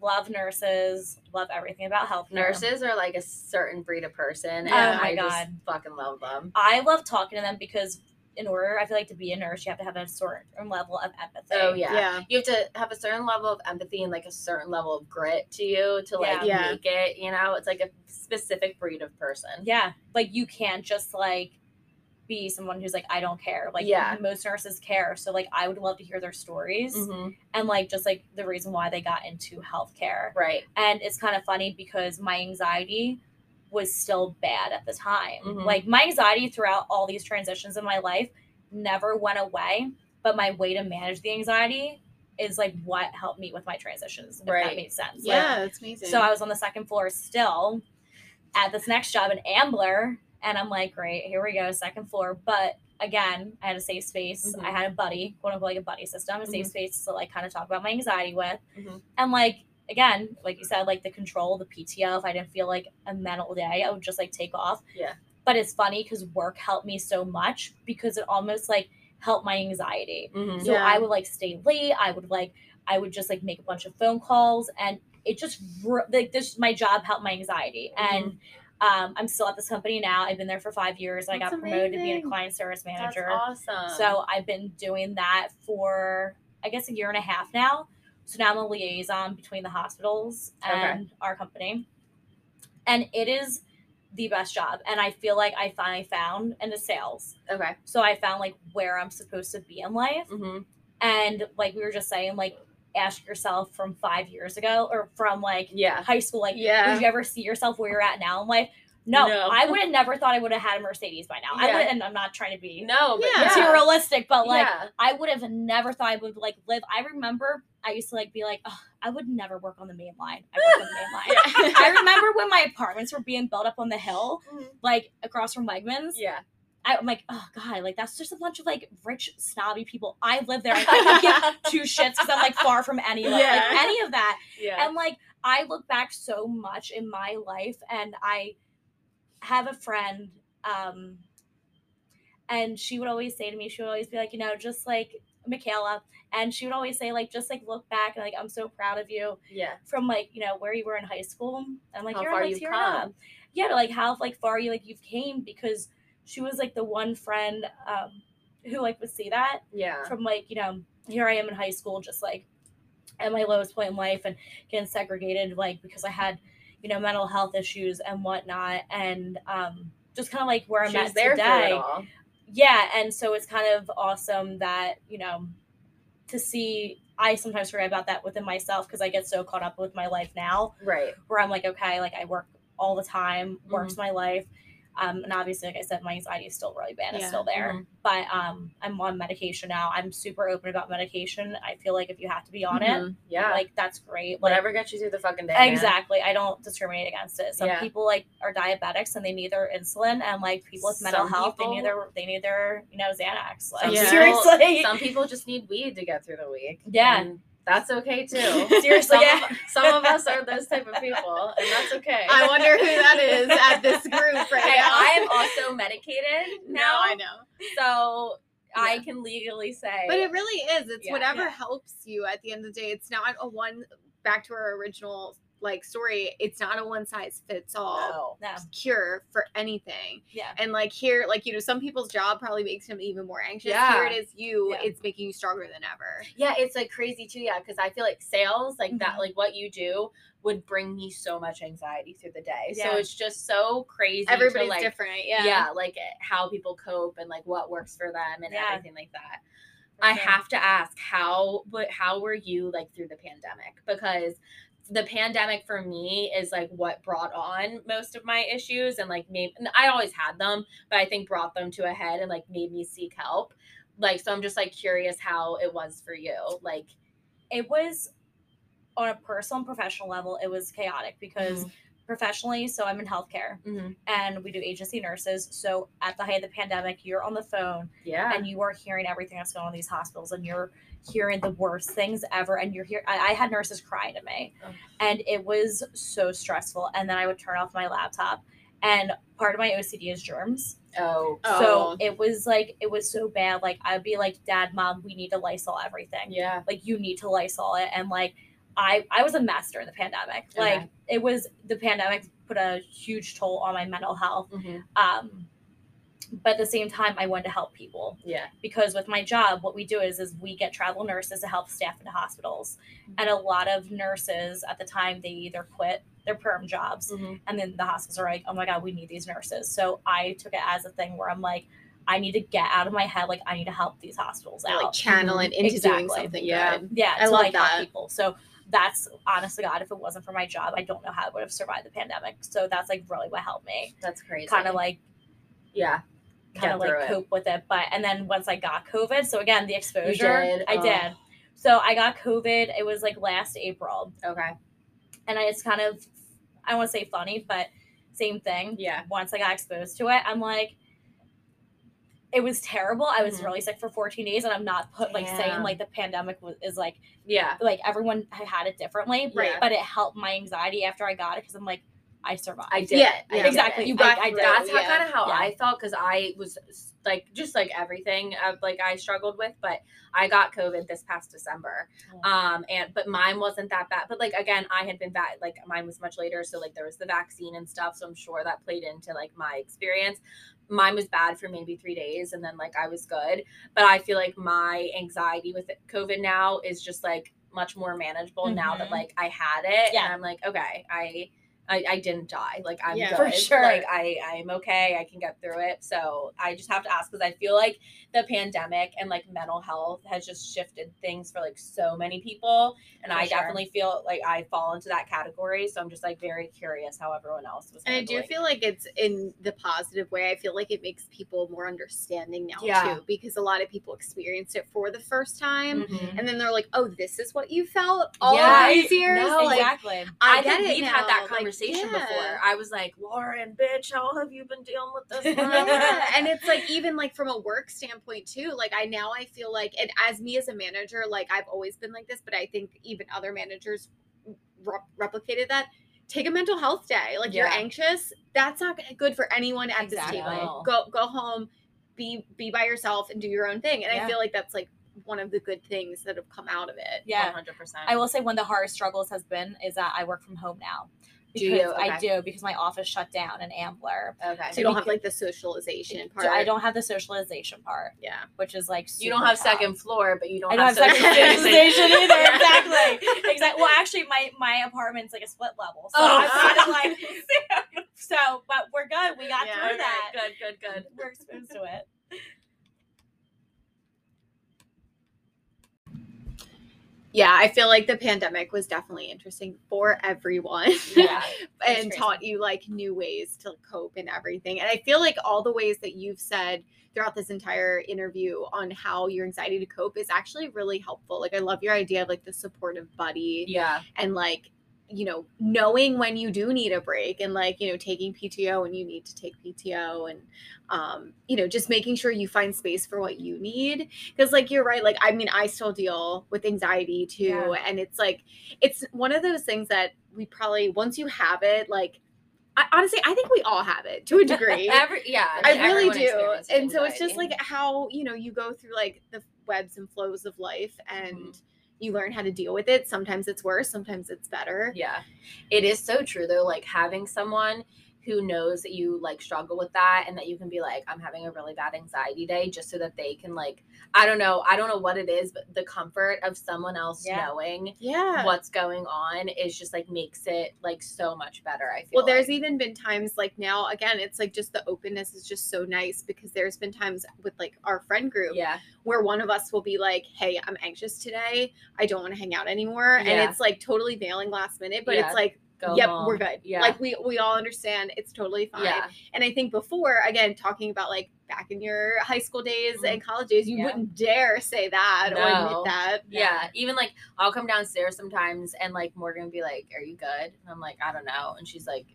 Speaker 3: Love nurses, love everything about healthcare.
Speaker 2: Nurses are like a certain breed of person, and
Speaker 1: Oh
Speaker 3: my
Speaker 2: I just
Speaker 3: God.
Speaker 2: fucking love them.
Speaker 3: I love talking to them because in order, I feel like to be a nurse, you have to have a certain level of empathy.
Speaker 2: Oh yeah.
Speaker 1: Yeah.
Speaker 2: You have to have a certain level of empathy and like a certain level of grit to you to like
Speaker 1: Yeah. Yeah.
Speaker 2: make it. You know, it's like a specific breed of person.
Speaker 3: Yeah. Like you can't just like be someone who's like, I don't care. Like
Speaker 2: Yeah.
Speaker 3: most nurses care. So like I would love to hear their stories
Speaker 2: hmm
Speaker 3: and like just like the reason why they got into healthcare.
Speaker 2: Right.
Speaker 3: And it's kind of funny because my anxiety was still bad at the time.
Speaker 2: Mhm.
Speaker 3: Like my anxiety throughout all these transitions in my life never went away, but my way to manage the anxiety is like what helped me with my transitions. If
Speaker 2: Right.
Speaker 3: that made sense. Like,
Speaker 1: Yeah, that's amazing.
Speaker 3: so I was on the second floor still at this next job in Ambler, and I'm like, great, here we go, second floor. But again, I had a safe space.
Speaker 2: Mhm.
Speaker 3: I had a buddy, quote unquote, like a buddy system, a safe
Speaker 2: Mhm.
Speaker 3: space to like kind of talk about my anxiety with.
Speaker 2: Mhm.
Speaker 3: And like again, like you said, like the control, the PTO. If I didn't feel like a mental day, I would just like take off.
Speaker 2: Yeah.
Speaker 3: But it's funny because work helped me so much because it almost like helped my anxiety.
Speaker 2: hmm
Speaker 3: So
Speaker 1: Yeah.
Speaker 3: I would like stay late. I would like I would just like make a bunch of phone calls, and it just like this. My job helped my anxiety, and um, I'm still at this company now. I've been there for five years. I got
Speaker 2: That's
Speaker 3: promoted to being a client service manager.
Speaker 2: That's
Speaker 3: manager.
Speaker 2: awesome.
Speaker 3: So I've been doing that for I guess a year and a half now. So now I'm a liaison between the hospitals
Speaker 2: Okay.
Speaker 3: and our company, and it is the best job. And I feel like I finally found into sales.
Speaker 2: okay.
Speaker 3: So I found like where I'm supposed to be in life.
Speaker 2: hmm
Speaker 3: And like we were just saying, like ask yourself from five years ago or from like
Speaker 2: Yeah.
Speaker 3: high school, like
Speaker 1: Yeah.
Speaker 3: would you ever see yourself where you're at now in life? No,
Speaker 2: No.
Speaker 3: I would have never thought I would have had a Mercedes by now. I
Speaker 2: Yeah.
Speaker 3: would, and I'm not trying to be
Speaker 2: No, but
Speaker 1: Yeah.
Speaker 3: materialistic, but like. I would have never thought I would like live. I remember I used to like be like, oh, I would never work on the main line. I work on the main line. I remember when my apartments were being built up on the hill,
Speaker 2: Mhm.
Speaker 3: like across from Wegmans.
Speaker 2: Yeah.
Speaker 3: I, I'm like, oh god, like that's just a bunch of like rich snobby people. I live there. I give two shits because I'm like far from any like,
Speaker 1: Yeah.
Speaker 3: any of that.
Speaker 2: Yeah.
Speaker 3: And like I look back so much in my life, and I have a friend, um, and she would always say to me, she would always be like, you know, just like Michaela, and she would always say like, just like look back and like I'm so proud of you
Speaker 2: Yeah.
Speaker 3: from like you know where you were in high school. And like,
Speaker 2: How
Speaker 3: you're
Speaker 2: far
Speaker 3: like
Speaker 2: you've come.
Speaker 3: up. Yeah, like how like far you like you've came because she was like the one friend um who like would see that
Speaker 2: Yeah.
Speaker 3: from like you know here I am in high school just like at my lowest point in life and getting segregated like because I had you know mental health issues and whatnot and um just kind of like where I'm
Speaker 2: She
Speaker 3: at
Speaker 2: there through it
Speaker 3: today. Yeah and so it's kind of awesome that you know to see i sometimes forget about that within myself because i get so caught up with my life now
Speaker 2: Right.
Speaker 3: where i'm like okay like i work all the time
Speaker 2: Mm-hmm.
Speaker 3: works my life um, and obviously like i said my anxiety is still really bad it's
Speaker 1: Yeah.
Speaker 3: still there
Speaker 2: Mhm.
Speaker 3: but um, i'm on medication now i'm super open about medication i feel like if you have to be on it
Speaker 2: Mhm. Yeah.
Speaker 3: like that's great like
Speaker 2: whatever gets you through the fucking day. man.
Speaker 3: Exactly. I don't discriminate against it. Some
Speaker 2: Yeah.
Speaker 3: people like are diabetics and they need their insulin, and like people with mental
Speaker 2: Some
Speaker 3: health, they need their they need their you know Xanax. Like
Speaker 1: Yeah.
Speaker 3: seriously,
Speaker 2: Some people just need weed to get through the week.
Speaker 3: Yeah.
Speaker 2: And that's okay too.
Speaker 3: Seriously,
Speaker 2: some,
Speaker 3: yeah.
Speaker 2: of, some of us are those type of people, and that's okay.
Speaker 1: I wonder who that is at this group right
Speaker 2: Hey,
Speaker 1: now.
Speaker 2: I am also medicated
Speaker 1: No,
Speaker 2: now,
Speaker 1: I know.
Speaker 2: so I can legally say.
Speaker 1: But it really is. It's
Speaker 2: Yeah.
Speaker 1: whatever
Speaker 3: Yeah.
Speaker 1: helps you at the end of the day. It's not a one back to our original like story. It's not a one size fits all
Speaker 2: no.
Speaker 3: no,
Speaker 1: cure for anything.
Speaker 3: yeah,
Speaker 1: And like here, like you know, some people's job probably makes them even more anxious.
Speaker 2: Yeah.
Speaker 1: Here it is you,
Speaker 3: Yeah.
Speaker 1: it's making you stronger than ever.
Speaker 2: Yeah, it's like crazy too. Yeah, because I feel like sales, like that,
Speaker 3: Mhm.
Speaker 2: like what you do, would bring me so much anxiety through the day.
Speaker 3: Yeah.
Speaker 2: So it's just so crazy. to,
Speaker 1: Everybody's
Speaker 2: like,
Speaker 1: different.
Speaker 2: Yeah.
Speaker 1: Yeah.
Speaker 2: like how people cope and like what works for them and
Speaker 3: Yeah.
Speaker 2: everything like that.
Speaker 3: for
Speaker 2: I
Speaker 3: sure.
Speaker 2: have to ask how but how were you like through the pandemic? Because the pandemic for me is like what brought on most of my issues and like maybe I always had them, but I think brought them to a head and like made me seek help. Like so I'm just like curious how it was for you. Like
Speaker 3: It was on a personal and professional level. It was chaotic because professionally, so I'm in healthcare
Speaker 2: mhm.
Speaker 3: and we do agency nurses. So at the height of the pandemic, you're on the phone
Speaker 2: yeah.
Speaker 3: and you are hearing everything that's going on in these hospitals and you're hearing the worst things ever and you're here I, I had nurses crying to me
Speaker 2: Oh.
Speaker 3: and it was so stressful and then i would turn off my laptop and part of my ocd is germs
Speaker 2: oh.
Speaker 1: Oh.
Speaker 3: so it was like it was so bad like i'd be like dad mom we need to lysol everything
Speaker 2: Yeah.
Speaker 3: like you need to lysol it and like i i was a mess during the pandemic like
Speaker 2: Okay.
Speaker 3: it was the pandemic put a huge toll on my mental health
Speaker 2: Mhm.
Speaker 3: um but at the same time i wanted to help people
Speaker 2: Yeah.
Speaker 3: because with my job what we do is is we get travel nurses to help staff into hospitals and a lot of nurses at the time they either quit their perm jobs
Speaker 2: Mhm.
Speaker 3: and then the hospitals are like oh my god we need these nurses so i took it as a thing where i'm like i need to get out of my head like i need to help these hospitals out
Speaker 1: like channel it into doing something
Speaker 2: Yeah.
Speaker 1: good.
Speaker 3: yeah
Speaker 1: I love
Speaker 3: like
Speaker 1: that.
Speaker 3: help people so that's honestly god if it wasn't for my job i don't know how i would have survived the pandemic so that's like really what helped me
Speaker 2: That's crazy.
Speaker 3: kind of like
Speaker 2: yeah.
Speaker 3: Kind of like
Speaker 2: it.
Speaker 3: cope with it. But and then once I got COVID, so again the exposure,
Speaker 2: did?
Speaker 3: I
Speaker 2: Oh.
Speaker 3: did. So I got COVID. It was like last April,
Speaker 2: Okay.
Speaker 3: and I, it's kind of I want to say funny, but same thing.
Speaker 2: Yeah.
Speaker 3: Once I got exposed to it, I'm like. It was terrible. I was
Speaker 2: Mhm.
Speaker 3: really sick for 14 days, and I'm not put like saying like the pandemic was, is like
Speaker 2: Yeah.
Speaker 3: like everyone had it differently,
Speaker 2: Right.
Speaker 3: But it helped my anxiety after I got it because I'm like I survived.
Speaker 2: I did.
Speaker 1: Yeah.
Speaker 2: I did
Speaker 3: exactly.
Speaker 2: it.
Speaker 3: You got
Speaker 1: I
Speaker 3: through
Speaker 1: did.
Speaker 3: it.
Speaker 2: That's how
Speaker 1: Yeah.
Speaker 2: kind of how
Speaker 3: Yeah.
Speaker 2: I felt because I was like just like everything uh, like I struggled with, but I got COVID this past December. Um, and but mine wasn't that bad. But like again, I had been bad. Like mine was much later, so like there was the vaccine and stuff. So I'm sure that played into like my experience. Mine was bad for maybe three days, and then like I was good. But I feel like my anxiety with COVID now is just like much more manageable now that
Speaker 3: Mhm.
Speaker 2: like I had it.
Speaker 3: Yeah.
Speaker 2: And I'm like, okay, I I, I didn't die. Like I'm
Speaker 1: Yeah.
Speaker 2: good.
Speaker 3: For sure.
Speaker 2: Like I I'm okay. I can get through it. So I just have to ask because I feel like the pandemic and like mental health has just shifted things for like so many people, and
Speaker 3: For
Speaker 2: I
Speaker 3: sure.
Speaker 2: definitely feel like I fall into that category. So I'm just like very curious how everyone else was.
Speaker 1: And I do feel like it's in the positive way. I feel like it makes people more understanding now
Speaker 2: Yeah.
Speaker 1: too, because a lot of people experienced it for the first time,
Speaker 2: Mhm.
Speaker 1: and then they're like, "Oh, this is what you felt all
Speaker 2: Yeah.
Speaker 1: these years."
Speaker 2: No,
Speaker 1: like,
Speaker 3: exactly.
Speaker 2: I,
Speaker 1: get it
Speaker 2: we've had that
Speaker 1: now, like,
Speaker 2: conversation
Speaker 1: yeah.
Speaker 2: before. I was like, Lauren, bitch, how have you been dealing with this?
Speaker 1: yeah and it's like even like from a work standpoint too like i now i feel like and as me as a manager like i've always been like this but i think even other managers re- replicated that take a mental health day like you're anxious that's not good for anyone at
Speaker 3: Exactly.
Speaker 1: this table go go home be be by yourself and do your own thing. And
Speaker 3: Yeah.
Speaker 1: I feel like that's like one of the good things that have come out of it.
Speaker 3: Yeah.
Speaker 2: 100%.
Speaker 3: I will say one of the hardest struggles has been is that I work from home now.
Speaker 2: Do you?
Speaker 3: I do because my office shut down in Ambler.
Speaker 2: okay.
Speaker 1: So you don't have like the socialization part.
Speaker 3: I don't have the socialization part,
Speaker 1: Yeah.
Speaker 3: which is like
Speaker 2: you don't have
Speaker 3: tough.
Speaker 2: second floor, but you don't,
Speaker 3: I don't have second
Speaker 2: socialization.
Speaker 3: socialization either. Exactly. Exactly. Well, actually, my my apartment's like a split level, so
Speaker 2: Oh,
Speaker 3: I'm kind of like so. But we're good. We got
Speaker 1: Yeah.
Speaker 3: through
Speaker 2: Okay,
Speaker 3: that.
Speaker 2: Good, good, good.
Speaker 3: We're exposed to it.
Speaker 1: Yeah, I feel like the pandemic was definitely interesting for everyone.
Speaker 2: Yeah.
Speaker 1: and taught you like new ways to cope and everything. And I feel like all the ways that you've said throughout this entire interview on how your anxiety to cope is actually really helpful. Like I love your idea of like the supportive buddy
Speaker 2: Yeah.
Speaker 1: and like you know knowing when you do need a break and like you know taking PTO when you need to take PTO and um you know just making sure you find space for what you need because like you're right like I mean I still deal with anxiety too
Speaker 3: Yeah.
Speaker 1: and it's like it's one of those things that we probably once you have it like I, honestly I think we all have it to a degree
Speaker 2: Every yeah.
Speaker 1: I
Speaker 2: mean,
Speaker 1: really do. And so it's just like how, you know, you go through like the webs and flows of life and
Speaker 2: Mhm.
Speaker 1: You learn how to deal with it. Sometimes it's worse, sometimes it's better.
Speaker 2: Yeah. It is so true though, like having someone who knows that you like struggle with that and that you can be like, I'm having a really bad anxiety day just so that they can like I don't know, I don't know what it is, but the comfort of someone else
Speaker 3: Yeah.
Speaker 2: knowing
Speaker 1: Yeah.
Speaker 2: what's going on is just like makes it like so much better. I feel
Speaker 1: Well, there's
Speaker 2: like.
Speaker 1: even been times like now, again, it's like just the openness is just so nice because there's been times with like our friend group
Speaker 2: yeah.
Speaker 1: where one of us will be like, Hey, I'm anxious today. I don't want to hang out anymore.
Speaker 2: Yeah.
Speaker 1: And it's like totally bailing last minute, but
Speaker 2: Yeah.
Speaker 1: it's like,
Speaker 2: Go
Speaker 1: yep, we're good.
Speaker 2: Yeah.
Speaker 1: Like we we all understand it's totally fine.
Speaker 2: yeah.
Speaker 1: And I think before, again, talking about like back in your high school days
Speaker 2: Mhm.
Speaker 1: and college days, you
Speaker 3: Yeah.
Speaker 1: wouldn't dare say that or
Speaker 2: No.
Speaker 1: admit that.
Speaker 2: Yeah. Even like I'll come downstairs sometimes and like Morgan will be like, Are you good? And I'm like, I don't know. And she's like,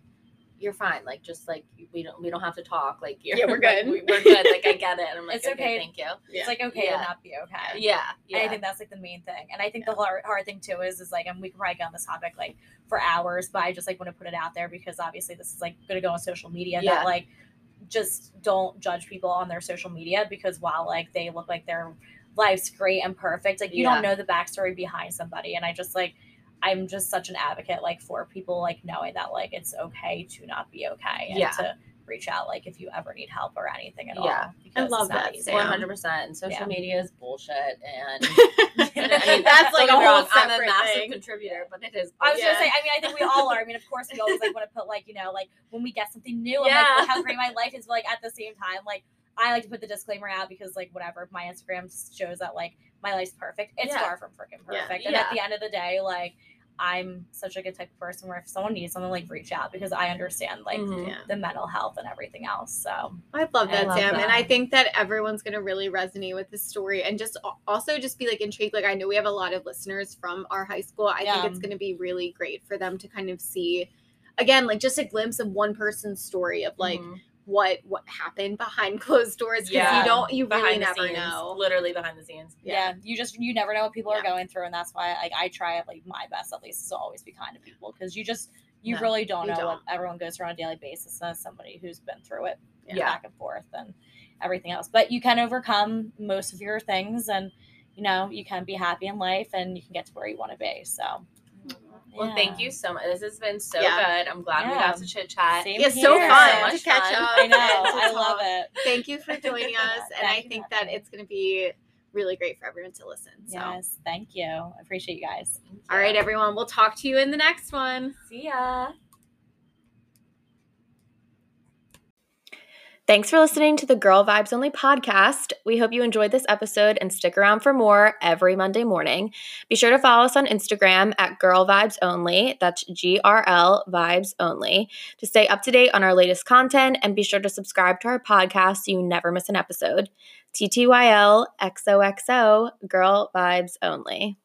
Speaker 2: You're fine. Like just like we don't we don't have to talk. Like you're
Speaker 1: Yeah, we're
Speaker 2: like,
Speaker 1: good.
Speaker 2: we, are good. Like I get it. And I'm like,
Speaker 3: It's
Speaker 2: okay,
Speaker 3: okay.
Speaker 2: thank you.
Speaker 1: Yeah.
Speaker 3: It's like okay
Speaker 2: Yeah.
Speaker 3: to not be okay.
Speaker 2: Yeah.
Speaker 3: And I think that's like the main thing. And I think the hard, hard thing too is is like, and we can probably get on this topic like for hours, but I just like want to put it out there because obviously this is like going to go on social media.
Speaker 2: Yeah.
Speaker 3: That like just don't judge people on their social media because while like they look like their life's great and perfect, like you
Speaker 2: Yeah.
Speaker 3: don't know the backstory behind somebody. And I just like. I'm just such an advocate, like for people, like knowing that, like it's okay to not be okay, and
Speaker 2: Yeah.
Speaker 3: to reach out, like if you ever need help or anything at all. Yeah. because
Speaker 1: love that.
Speaker 2: One hundred percent. And social
Speaker 3: Yeah.
Speaker 2: media is bullshit. And
Speaker 1: I mean, that's like a
Speaker 2: don't get me
Speaker 1: whole
Speaker 2: wrong, I'm a massive
Speaker 1: thing.
Speaker 2: contributor, but it is.
Speaker 3: I was
Speaker 1: Yeah.
Speaker 3: gonna say, I mean, I think we all are. I mean, of course, we always like want to put like, you know, like when we get something new, I'm like, how great my life is. But like at the same time, like I like to put the disclaimer out because like whatever, my Instagram shows that like my life's perfect. It's
Speaker 2: Yeah.
Speaker 3: far from freaking
Speaker 1: Yeah.
Speaker 3: perfect. And at the end of the day, like I'm such a good type of person where if someone needs something, like reach out because I understand like
Speaker 2: Mhm.
Speaker 3: The mental health and everything else. So
Speaker 1: I love
Speaker 2: I
Speaker 1: that,
Speaker 2: love
Speaker 1: Sam. And I think that everyone's going to really resonate with this story and just also just be like intrigued. Like, I know we have a lot of listeners from our high school. I
Speaker 3: Yeah.
Speaker 1: think it's going to be really great for them to kind of see, again, like just a glimpse of one person's story of like
Speaker 2: Mhm.
Speaker 1: What what happened behind closed doors because
Speaker 2: Yeah.
Speaker 1: you don't, you really
Speaker 2: behind the
Speaker 1: never
Speaker 2: scenes,
Speaker 1: know.
Speaker 2: literally behind the scenes.
Speaker 3: yeah. you just you never know what people
Speaker 1: Yeah.
Speaker 3: are going through, and that's why like I try like my best at least to always be kind to people because you just you
Speaker 1: No,
Speaker 3: really don't
Speaker 1: you
Speaker 3: know what
Speaker 1: don't.
Speaker 3: everyone goes through on a daily basis as somebody who's been through it
Speaker 1: Yeah.
Speaker 3: back and forth and everything else. But you can overcome most of your things, and you know you can be happy in life, and you can get to where you want to be. So
Speaker 2: Well, thank you so much. This has been so
Speaker 1: Yeah.
Speaker 2: good. I'm glad we got to chit chat.
Speaker 3: Same
Speaker 1: It's so
Speaker 3: here.
Speaker 1: fun
Speaker 2: So
Speaker 1: to catch
Speaker 2: fun.
Speaker 1: up.
Speaker 3: I know. I love
Speaker 1: talk.
Speaker 3: it.
Speaker 1: Thank you for joining us. and I think that
Speaker 3: having me.
Speaker 1: it's going to be really great for everyone to listen. So,
Speaker 3: Yes, thank you. I appreciate you guys.
Speaker 1: all right, everyone, we'll talk to you in the next one.
Speaker 2: See ya.
Speaker 4: Thanks for listening to the Girl Vibes Only podcast. We hope you enjoyed this episode and stick around for more every Monday morning. Be sure to follow us on Instagram at Girl Vibes Only. That's G R L Vibes Only to stay up to date on our latest content and be sure to subscribe to our podcast so you never miss an episode. TTYL XOXO Girl Vibes Only.